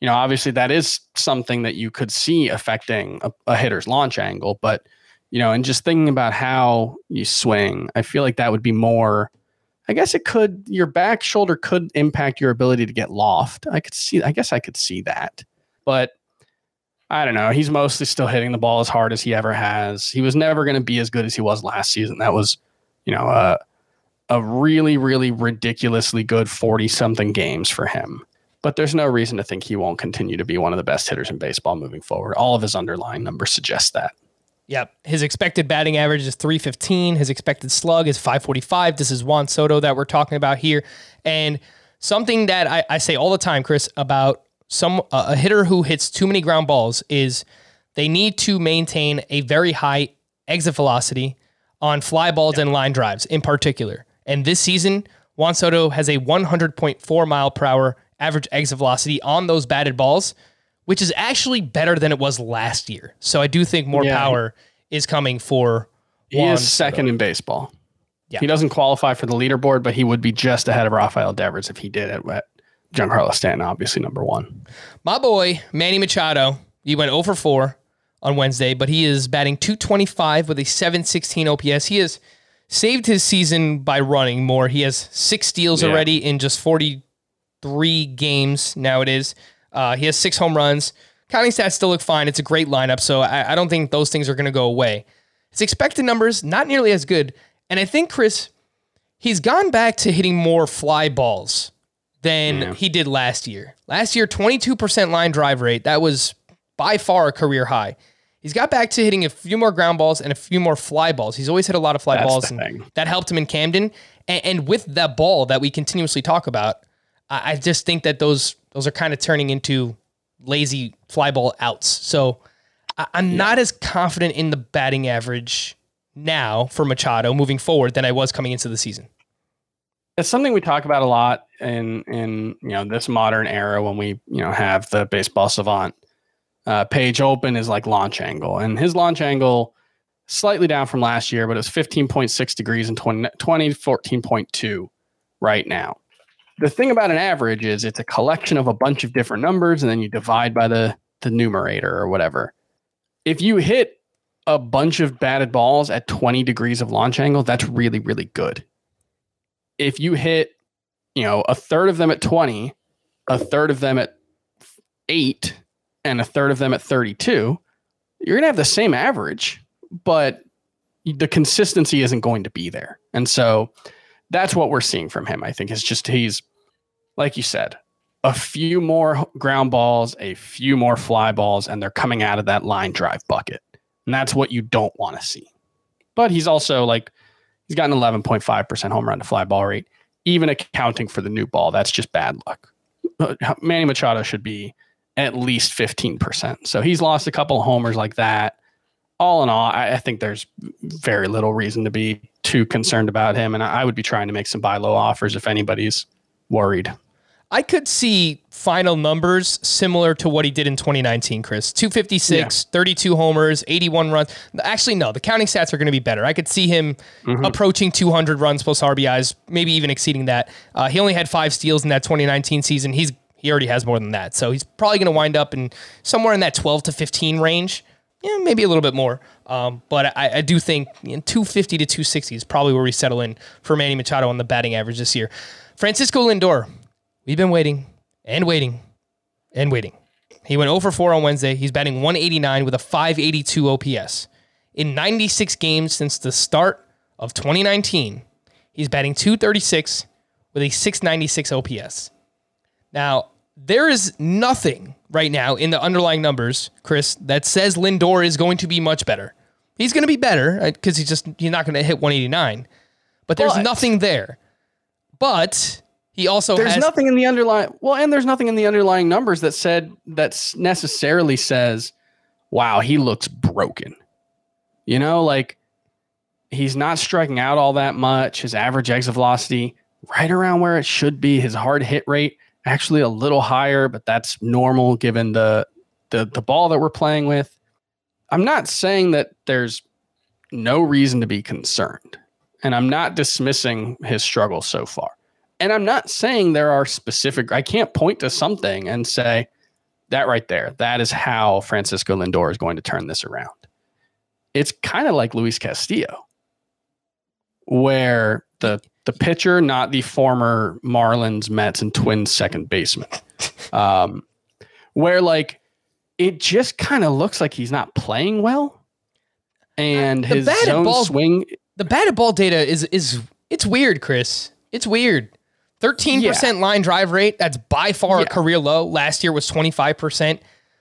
You know, obviously that is something that you could see affecting a, a hitter's launch angle, but you know, and just thinking about how you swing, I feel like that would be more. I guess it could. Your back shoulder could impact your ability to get loft. I could see. I guess I could see that, but I don't know. He's mostly still hitting the ball as hard as he ever has. He was never going to be as good as he was last season. That was, you know, a a really, really ridiculously good forty something games for him. but there's no reason to think he won't continue to be one of the best hitters in baseball moving forward. All of his underlying numbers suggest that. Yep. His expected batting average is 315. His expected slug is 545. This is Juan Soto that we're talking about here. And something that I, I say all the time, Chris, about some uh, a hitter who hits too many ground balls is they need to maintain a very high exit velocity on fly balls and line drives in particular. And this season, Juan Soto has a 100.4 mile per hour average exit velocity on those batted balls, which is actually better than it was last year. So I do think more Yeah. power is coming for He Juan is second Soto. in baseball. Yeah. He doesn't qualify for the leaderboard, but he would be just ahead of Rafael Devers if he did at, at Giancarlo Stanton, obviously number one. My boy, Manny Machado, he went 0 for 4 on Wednesday, but he is batting 225 with a 716 OPS. He has saved his season by running more. He has six steals Yeah. already in just 43 games now it is. Uh, he has six home runs. Counting stats still look fine. It's a great lineup, so I, I don't think those things are going to go away. His expected numbers, not nearly as good. And I think, Chris, he's gone back to hitting more fly balls than Yeah. he did last year. Last year, 22% line drive rate. That was by far a career high. He's got back to hitting a few more ground balls and a few more fly balls. He's always hit a lot of fly That's balls, and thing. that helped him in Camden. And, and with that ball that we continuously talk about, I, I just think that those those are kind of turning into lazy fly ball outs. So I'm not as confident in the batting average now for Machado moving forward than I was coming into the season. It's something we talk about a lot in in you know this modern era when we you know have the baseball savant uh, page open is like launch angle, and his launch angle slightly down from last year, but it's 15.6 degrees in 20, 2014.2 right now. The thing about an average is it's a collection of a bunch of different numbers, and then you divide by the the numerator or whatever. If you hit a bunch of batted balls at 20 degrees of launch angle, that's really really good if you hit, you know, a third of them at 20, a third of them at eight, and a third of them at 32, you're going to have the same average, but the consistency isn't going to be there. And so that's what we're seeing from him. I think is just he's, like you said, a few more ground balls, a few more fly balls, and they're coming out of that line drive bucket. And that's what you don't want to see. But he's also like, He's got an 11.5% home run to fly ball rate, even accounting for the new ball. That's just bad luck. Manny Machado should be at least 15%. So he's lost a couple of homers like that. All in all, I, I think there's very little reason to be too concerned about him. And I, I would be trying to make some buy low offers if anybody's worried. I could see final numbers similar to what he did in 2019, Chris. 256, 32 homers, 81 runs. Actually, no, the counting stats are going to be better. I could see him approaching 200 runs plus RBIs, maybe even exceeding that. Uh, he only had five steals in that 2019 season. He's he already has more than that, so he's probably going to wind up in somewhere in that 12 to 15 range. Yeah, maybe a little bit more. Um, but I, I do think you know, 250 to 260 is probably where we settle in for Manny Machado on the batting average this year. Francisco Lindor, We've been waiting and waiting and waiting. He went 0 for 4 on Wednesday. He's batting 189 with a 582 OPS. In 96 games since the start of 2019, he's batting 236 with a 696 OPS. Now, there is nothing right now in the underlying numbers, Chris, that says Lindor is going to be much better. He's going to be better uh, because he's just he's not going to hit 189. But there's But- nothing there. But he also There's has nothing in the underlying well, and there's nothing in the underlying numbers that said that necessarily says, "Wow, he looks broken." You know, like he's not striking out all that much. His average exit velocity right around where it should be. His hard hit rate actually a little higher, but that's normal given the the the ball that we're playing with. I'm not saying that there's no reason to be concerned, and I'm not dismissing his struggles so far. And I'm not saying there are specific, I can't point to something and say that right there, that is how Francisco Lindor is going to turn this around. It's kind of like Luis Castillo, where the the pitcher, not the former Marlins, Mets, and Twins second baseman, <laughs> um, where like it just kind of looks like he's not playing well, and The his zone ball- swing the batted ball data is is it's weird, Chris. It's weird. 13% line drive rate. That's by far a career low. Last year was 25%.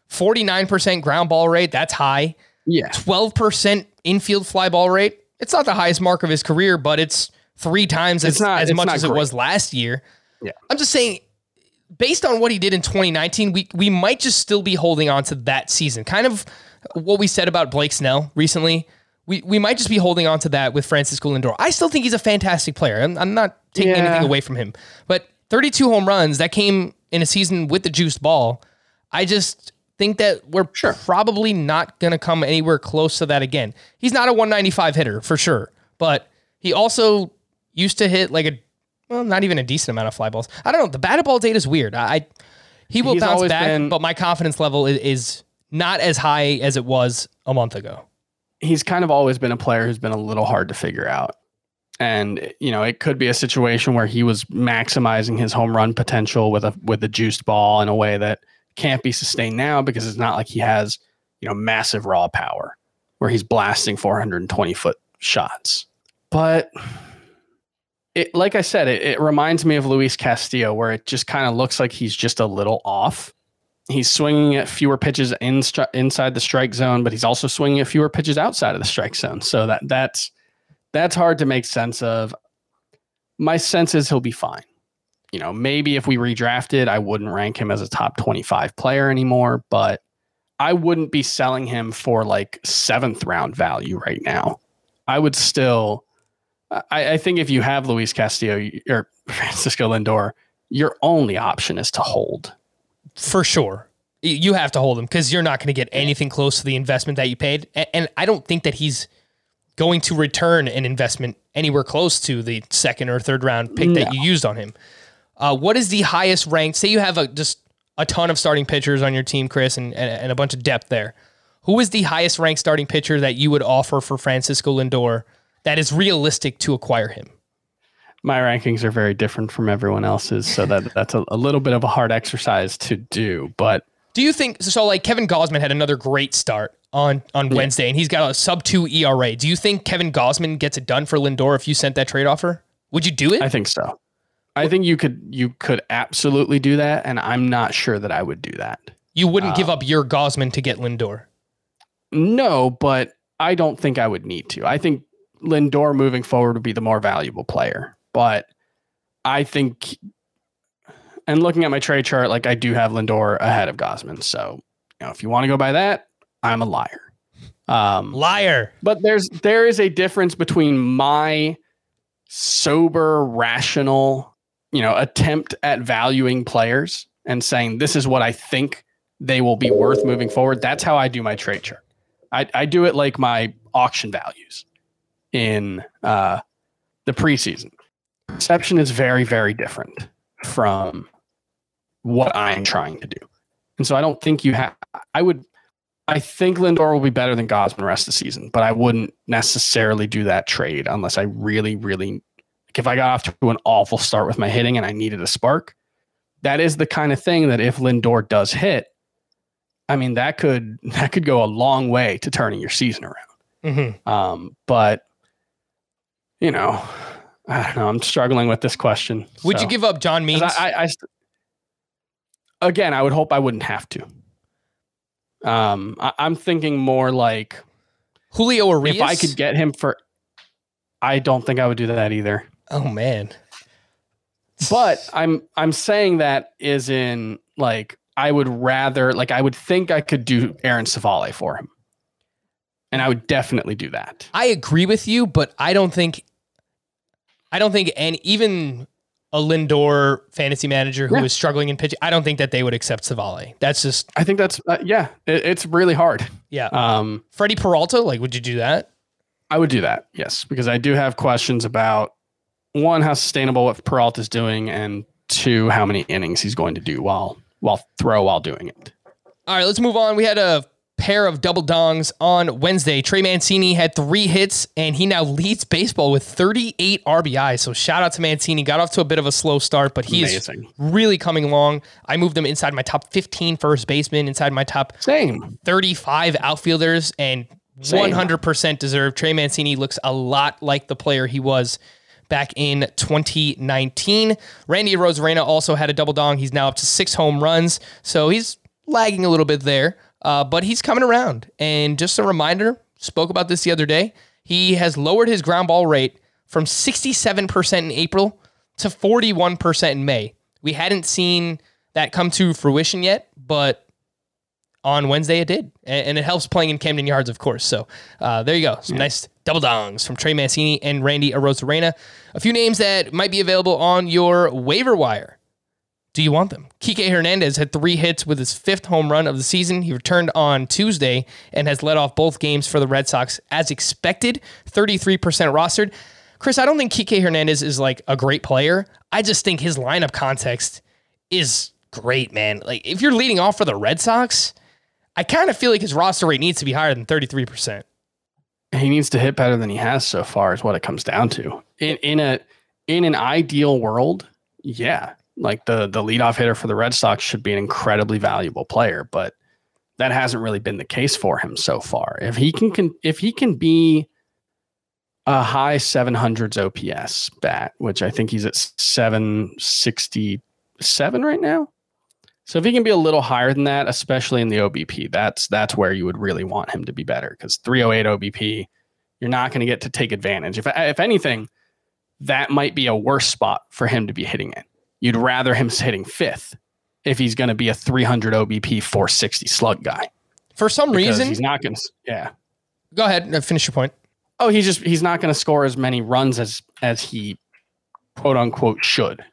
49% ground ball rate. That's high. Yeah. 12% infield fly ball rate. It's not the highest mark of his career, but it's three times as, not- as it's much as it was last year. Yeah. I'm just saying, based on what he did in 2019, we, we might just still be holding on to that season. Kind of what we said about Blake Snell recently. We, we might just be holding on to that with Francisco Lindor. I still think he's a fantastic player. I'm, I'm not taking Yeah. anything away from him. But 32 home runs, that came in a season with the juiced ball. I just think that we're probably not going to come anywhere close to that again. He's not a 195 hitter for sure, but he also used to hit like a well, not even a decent amount of fly balls. I don't know. The batted ball data is weird. I, I he will He's bounce back, been- but my confidence level is, is not as high as it was a month ago. He's kind of always been a player who's been a little hard to figure out. And you know, it could be a situation where he was maximizing his home run potential with a with a juiced ball in a way that can't be sustained now because it's not like he has, you know, massive raw power where he's blasting 420 foot shots. But it like I said, it, it reminds me of Luis Castillo where it just kind of looks like he's just a little off he's swinging at fewer pitches in stri- inside the strike zone, but he's also swinging at fewer pitches outside of the strike zone. So that that's that's hard to make sense of. My sense is he'll be fine. You know, maybe if we redrafted, I wouldn't rank him as a top 25 player anymore, but I wouldn't be selling him for like seventh round value right now. I would still, I, I think if you have Luis Castillo or <laughs> Francisco Lindor, your only option is to hold. For sure. You have to hold him because you're not going to get anything close to the investment that you paid. And I don't think that he's going to return an investment anywhere close to the second or third round pick that you used on him. Uh, what is the highest ranked? Say you have a, just a ton of starting pitchers on your team, Chris, and, and, and a bunch of depth there. Who is the highest ranked starting pitcher that you would offer for Francisco Lindor that is realistic to acquire him? My rankings are very different from everyone else's, so that <laughs> that's a, a little bit of a hard exercise to do. But Do you think so? Like Kevin Gausman had another great start on on Wednesday, and he's got a sub two ERA. Do you think Kevin Gausman gets it done for Lindor if you sent that trade offer? Would you do it? I think so. I think you could you could absolutely do that, and I'm not sure that I would do that. you wouldn't give uh, up your Gausman to get Lindor. No, but I don't think I would need to. I think Lindor moving forward would be the more valuable player. But I think, and looking at my trade chart, like I do have Lindor ahead of Gausman. So, you know, if you want to go by that, I'm a liar. Um, Liar. but there's there is a difference between my sober, rational, you know, attempt at valuing players and saying this is what I think they will be worth moving forward. That's how I do my trade chart. I, I do it like my auction values in uh, the preseason. Perception is very, very different from what I'm trying to do. And so I don't think you have, I would, I think Lindor will be better than Gausman the rest of the season, but I wouldn't necessarily do that trade unless I really, really, like if I got off to an awful start with my hitting and I needed a spark. That is the kind of thing that if Lindor does hit, I mean that could <laughs> that could go a long way to turning your season around. hmm Um, but you know, I don't know. I'm struggling with this question. Would so- you give up John Means? I, I, I again, I would hope I wouldn't have to. Um, I, I'm thinking more like Julio Urias? if I could get him for, I don't think I would do that either. oh man, But I'm I'm saying that is in like I would rather like I would think I could do Aaron Civale for him, and I would definitely do that. I agree with you, but I don't think, I don't think any even a Lindor fantasy manager who is Yeah. struggling in pitching, I don't think that they would accept Civale. That's just I think that's uh, yeah, it, it's really hard. yeah. Um, Freddie Peralta, like, would you do that? I would do that, yes, because I do have questions about one, how sustainable what Peralta is doing, and two, how many innings he's going to do while while throw while doing it. All right, let's move on. We had a pair of double dongs on Wednesday. Trey Mancini had three hits, and he now leads baseball with 38 RBI. So shout out to Mancini. Got off to a bit of a slow start, but he is really coming along. I moved him inside my top 15 first baseman, inside my top Same. 35 outfielders, and Same. 100% deserved. Trey Mancini looks a lot like the player he was back in 2019. Randy Arozarena also had a double dong. He's now up to six home runs, so he's lagging a little bit there, uh, but he's coming around. And just a reminder, spoke about this the other day. He has lowered his ground ball rate from 67% in April to 41% in May. We hadn't seen that come to fruition yet, but on Wednesday it did, and, it helps playing in Camden Yards, of course. So uh, there you go, some yeah. nice double dongs from Trey Mancini and Randy Arozarena. A few names that might be available on your waiver wire. Do you want them? Kike Hernandez had three hits with his fifth home run of the season. He returned on Tuesday and has led off both games for the Red Sox as expected. 33% rostered. Chris, I don't think Kike Hernandez is like a great player. I just think his lineup context is great, man. Like if you're leading off for the Red Sox, I kind of feel like his roster rate needs to be higher than 33%. He needs to hit better than he has so far is what it comes down to. In in a in an ideal world, yeah, like the the leadoff hitter for the Red Sox should be an incredibly valuable player, but that hasn't really been the case for him so far. If he can, can if he can be a high 700s OPS bat, which I think he's at 767 right now. So if he can be a little higher than that, especially in the OBP, that's that's where you would really want him to be better because 308 OBP, you're not going to get to take advantage. If if anything, that might be a worse spot for him to be hitting in. You'd rather him hitting fifth if he's going to be a 300 OBP 460 slug guy. For some because reason, he's not going to. Yeah. Go ahead. Uh, finish your point. Oh, he's just he's not going to score as many runs as as he quote unquote should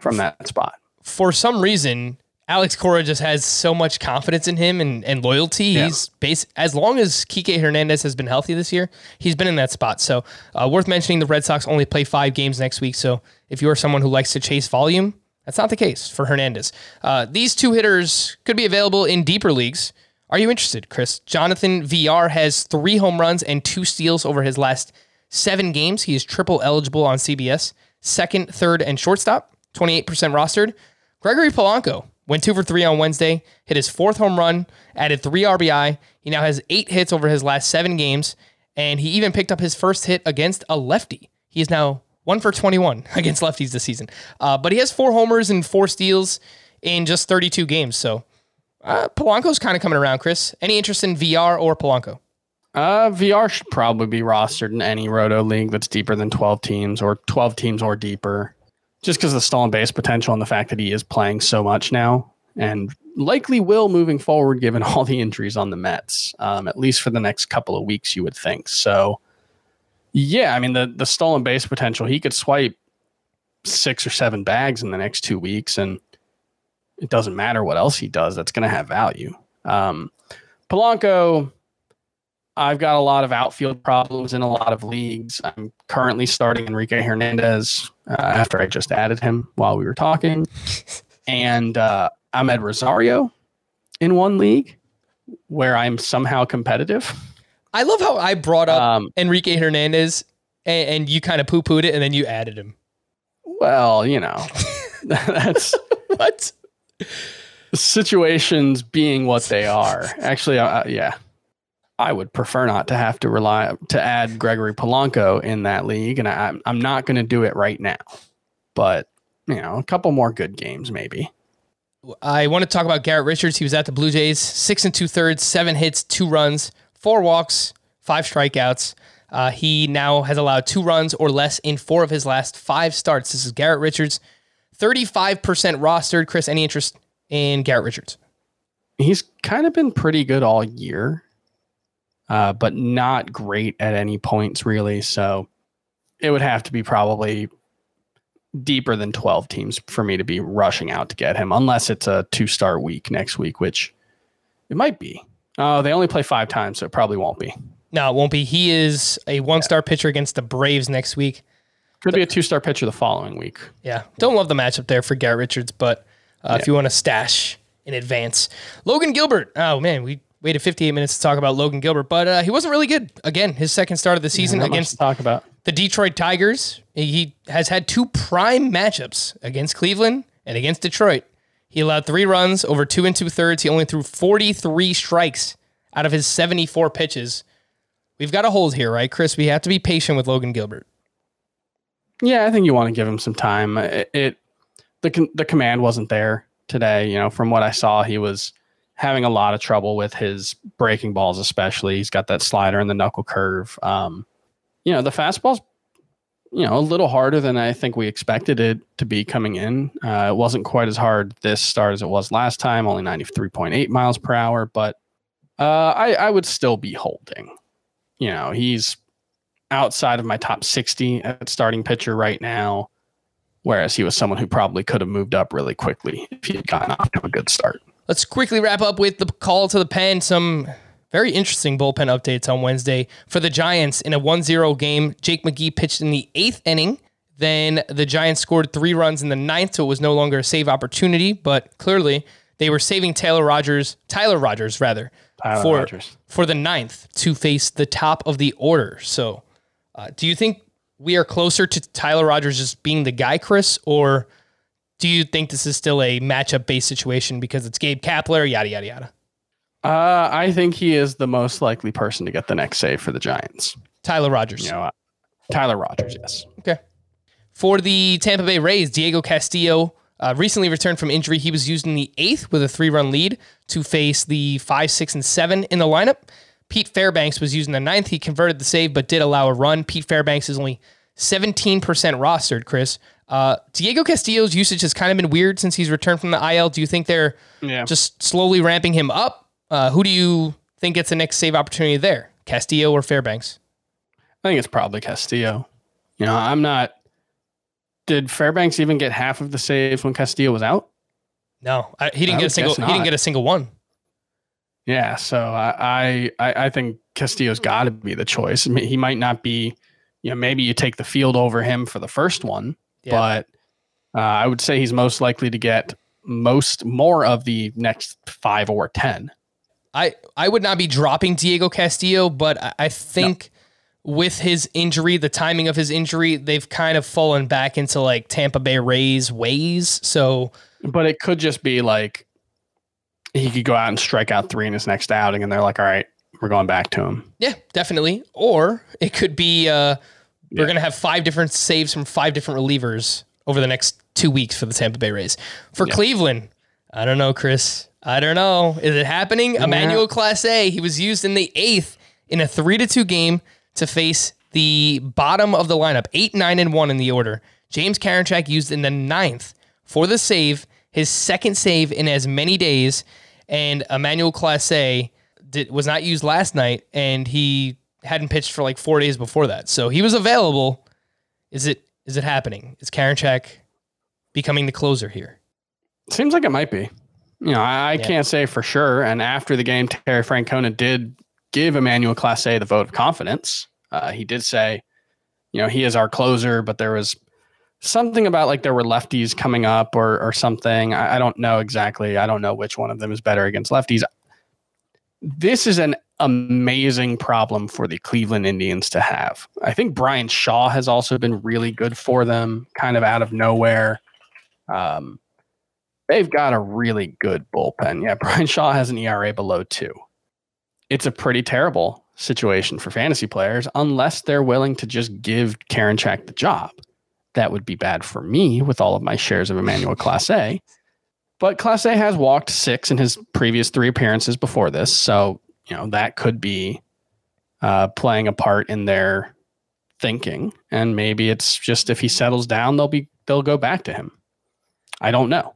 from that spot. For some reason, Alex Cora just has so much confidence in him and, and loyalty. Yeah. He's base as long as Kike Hernandez has been healthy this year, he's been in that spot. So uh, worth mentioning, the Red Sox only play five games next week. So if you are someone who likes to chase volume, that's not the case for Hernandez. Uh, these two hitters could be available in deeper leagues. Are you interested, Chris? Jonathan Villar has three home runs and two steals over his last seven games. He is triple eligible on CBS, second, third, and shortstop, 28% rostered. Gregory Polanco Went two for three on Wednesday, hit his fourth home run, added three RBI. He now has eight hits over his last seven games, and he even picked up his first hit against a lefty. He is now one for 21 <laughs> against lefties this season. Uh, but he has four homers and four steals in just 32 games. So uh, Polanco's kind of coming around, Chris. Any interest in Villar or Polanco? Uh, Villar should probably be rostered in any roto league that's deeper than 12 teams or 12 teams or deeper just because of the stolen base potential and the fact that he is playing so much now and likely will moving forward given <laughs> all the injuries on the Mets, um, at least for the next couple of weeks, you would think. So, yeah, I mean, the, the stolen base potential, he could swipe six or seven bags in the next two weeks, and it doesn't matter what else he does, that's going to have value. Um, Polanco, I've got a lot of outfield problems in a lot of leagues. I'm currently starting Enrique Hernandez uh, after I just added him while we were talking. And uh, Amed Rosario in one league where I'm somehow competitive. I love how I brought up um, Enrique Hernandez and, and you kind of poo pooed it and then you added him. Well, you know, <laughs> that's <laughs> what situations being what they are. Actually, uh, yeah. I would prefer not to have to rely to add Gregory Polanco in that league, and I, I'm not going to do it right now. But you know, a couple more good games maybe. I want to talk about Garrett Richards. He was at the Blue Jays, six and two thirds, seven hits, two runs, four walks, five strikeouts. Uh, he now has allowed two runs or less in four of his last five starts. This is Garrett Richards, 35% rostered. Chris, any interest in Garrett Richards? He's kind of been pretty good all year uh, but not great at any points really. So it would have to be probably deeper than 12 teams for me to be rushing out to get him, unless it's a two star week next week, which it might be. Oh, they only play five times, so it probably won't be. No, it won't be. He is a one star yeah. pitcher against the Braves next week. Could be a two star pitcher the following week. Yeah. Don't love the matchup there for Garrett Richards, but uh, yeah. if you want to stash in advance, Logan Gilbert. Oh, man, we waited 58 minutes to talk about Logan Gilbert, but uh, he wasn't really good. Again, his second start of the season yeah, against talk about the Detroit Tigers. He has had two prime matchups against Cleveland and against Detroit. He allowed three runs over two and two thirds. He only threw 43 strikes out of his 74 pitches. We've got a hold here, right, Chris? We have to be patient with Logan Gilbert. Yeah, I think you want to give him some time. It, it the the command wasn't there today. You know, from what I saw, he was having a lot of trouble with his breaking balls, especially. He's got that slider and the knuckle curve. Um, you know, the fastball's you know a little harder than I think we expected it to be coming in. Uh, it wasn't quite as hard this start as it was last time, only ninety three point eight miles per hour, but uh, I I would still be holding. You know, he's outside of my top 60 at starting pitcher right now. Whereas he was someone who probably could have moved up really quickly if he had gotten off to a good start. Let's quickly wrap up with the call to the pen. Some very interesting bullpen updates on Wednesday. For the Giants in a 1 0 game, Jake McGee pitched in the eighth inning. Then the Giants scored three runs in the ninth, so it was no longer a save opportunity, but clearly they were saving Taylor Rogers, Tyler Rogers rather, Tyler for, Rogers. for the ninth to face the top of the order. So uh, do you think we are closer to Tyler Rogers just being the guy, Chris, or do you think this is still a matchup based situation because it's Gabe Kapler, yada yada yada? Uh, I think he is the most likely person to get the next save for the Giants. Tyler Rogers. You know, uh, Tyler Rogers, yes. Okay. For the Tampa Bay Rays, Diego Castillo uh, recently returned from injury. He was used in the eighth with a three run lead to face the five, six, and seven in the lineup. Pete Fairbanks was used in the ninth. He converted the save, but did allow a run. Pete Fairbanks is only 17% rostered, Chris. Uh, Diego Castillo's usage has kind of been weird since he's returned from the IL. Do you think they're Yeah. just slowly ramping him up? Uh, who do you think gets the next save opportunity there? Castillo or Fairbanks? I think it's probably Castillo. You know, I'm not. Did Fairbanks even get half of the saves when Castillo was out? No, I, he didn't I get a single. He didn't get a single one. Yeah, so I I, I think Castillo's got to be the choice. I mean, he might not be, you know, maybe you take the field over him for the first one, Yeah. but uh, I would say he's most likely to get most more of the next five or ten. I I would not be dropping Diego Castillo, but I, I think with his injury, the timing of his injury, they've kind of fallen back into like Tampa Bay Rays ways. So But it could just be like he could go out and strike out three in his next outing, and they're like, "All right, we're going back to him." yeah, definitely. Or it could be uh, we're gonna have five different saves from five different relievers over the next two weeks for the Tampa Bay Rays. For Cleveland, I don't know, Chris. I don't know. Is it happening? Emmanuel Clase. He was used in the eighth in a three to two game to face the bottom of the lineup, eight, nine, and one in the order. James Karinchak used in the ninth for the save, his second save in as many days, and Emmanuel Clase did, was not used last night, and he hadn't pitched for like four days before that. So he was available. Is it is it happening? Is Karinchak becoming the closer here? Seems like it might be. You know, I, I Yeah. can't say for sure. And after the game, Terry Francona did give Emmanuel Clase the vote of confidence. Uh, he did say, you know, he is our closer, but there was something about like there were lefties coming up or or something. I, I don't know exactly. I don't know which one of them is better against lefties. This is an amazing problem for the Cleveland Indians to have. I think Bryan Shaw has also been really good for them, kind of out of nowhere. Um, they've got a really good bullpen. Yeah, <laughs> Bryan Shaw has an ERA below two. It's a pretty terrible situation for fantasy players unless they're willing to just give Karinchak the job. That would be bad for me with all of my shares of Emmanuel Clase. But Clase has walked six in his previous three appearances before this. So, you know, that could be uh, playing a part in their thinking. And maybe it's just if he settles down, they'll be they'll go back to him. I don't know.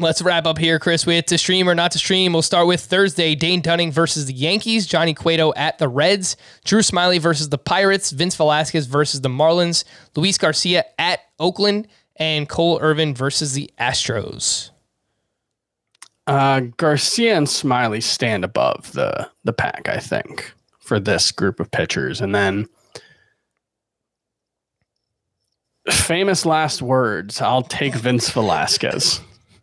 Let's wrap up here, Chris, We with to stream or not to stream. We'll start with Thursday. Dane Dunning versus the Yankees. Johnny Cueto at the Reds. Drew Smyly versus the Pirates. Vince Velasquez versus the Marlins. Luis Garcia at Oakland. And Cole Irvin versus the Astros. Uh, Garcia and Smyly stand above the the pack, I think, for this group of pitchers. And then famous last words. I'll take Vince Velasquez.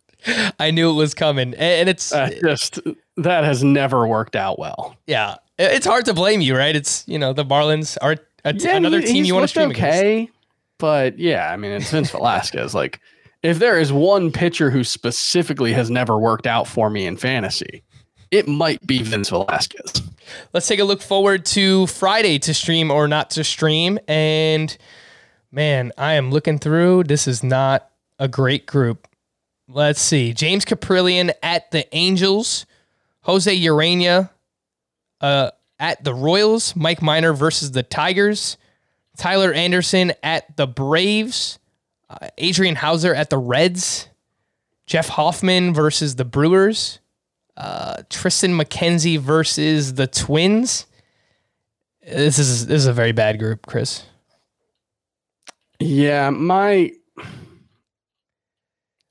<laughs> I knew it was coming. And it's, Uh, just that has never worked out well. yeah, it's hard to blame you, right? It's, you know, the Marlins are t- another he- team you want to stream against. okay, but yeah, I mean it's Vince Velasquez. Like, if there is one pitcher who specifically has never worked out for me in fantasy, it might be Vince Velasquez. Let's take a look forward to Friday to stream or not to stream. And Man, I am looking through. This is not a great group. Let's see. James Kaprielian at the Angels. Jose Urena uh, at the Royals. Mike Minor versus the Tigers. Tyler Anderson at the Braves. Uh, Adrian Houser at the Reds. Jeff Hoffman versus the Brewers. Uh, Triston McKenzie versus the Twins. This is this is a very bad group, Chris. Yeah, my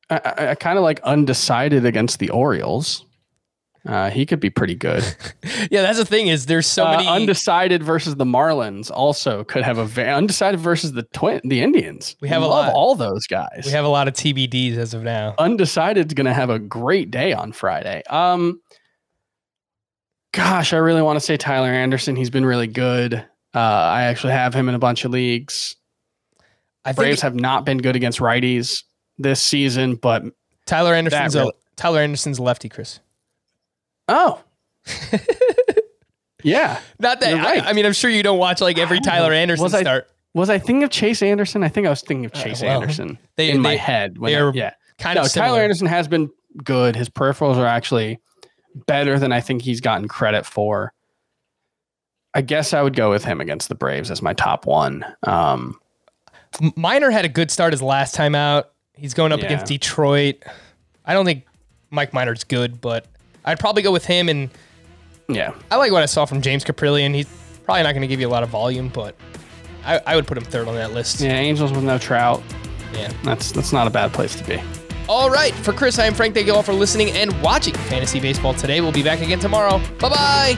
I, I kind of like undecided against the Orioles. Uh, he could be pretty good. <laughs> Yeah, that's the thing is there's so Uh, many undecided versus the Marlins also could have a very undecided versus the twin the Indians. We have a Love lot. all those guys. we have a lot of TBDs as of now. undecided is going to have a great day on Friday. Um, gosh, I really want to say Tyler Anderson. He's been really good. Uh, I actually have him in a bunch of leagues. I think Braves have not been good against righties this season, but Tyler Anderson's really- a Tyler Anderson's a lefty, Chris. Oh, <laughs> yeah. Not that You're I, right. I mean, I'm sure you don't watch like every Tyler Anderson Was I- start. Was I thinking of Chase Anderson? I think I was thinking of Chase Uh, well, Anderson they- in my head. When they're I, yeah, Kind no, of similar. Tyler Anderson has been good. His peripherals are actually better than I think he's gotten credit for. I guess I would go with him against the Braves as my top one. Um, Minor had a good start his last time out. He's going up Yeah. against Detroit. I don't think Mike Minor's good, but I'd probably go with him. And yeah, I like what I saw from James Kaprielian. He's probably not going to give you a lot of volume, but I, I would put him third on that list. yeah. Angels with no Trout. Yeah. That's that's not a bad place to be. All right. For Chris, I am Frank. Thank you all for listening and watching Fantasy Baseball today. We'll be back again tomorrow. Bye bye.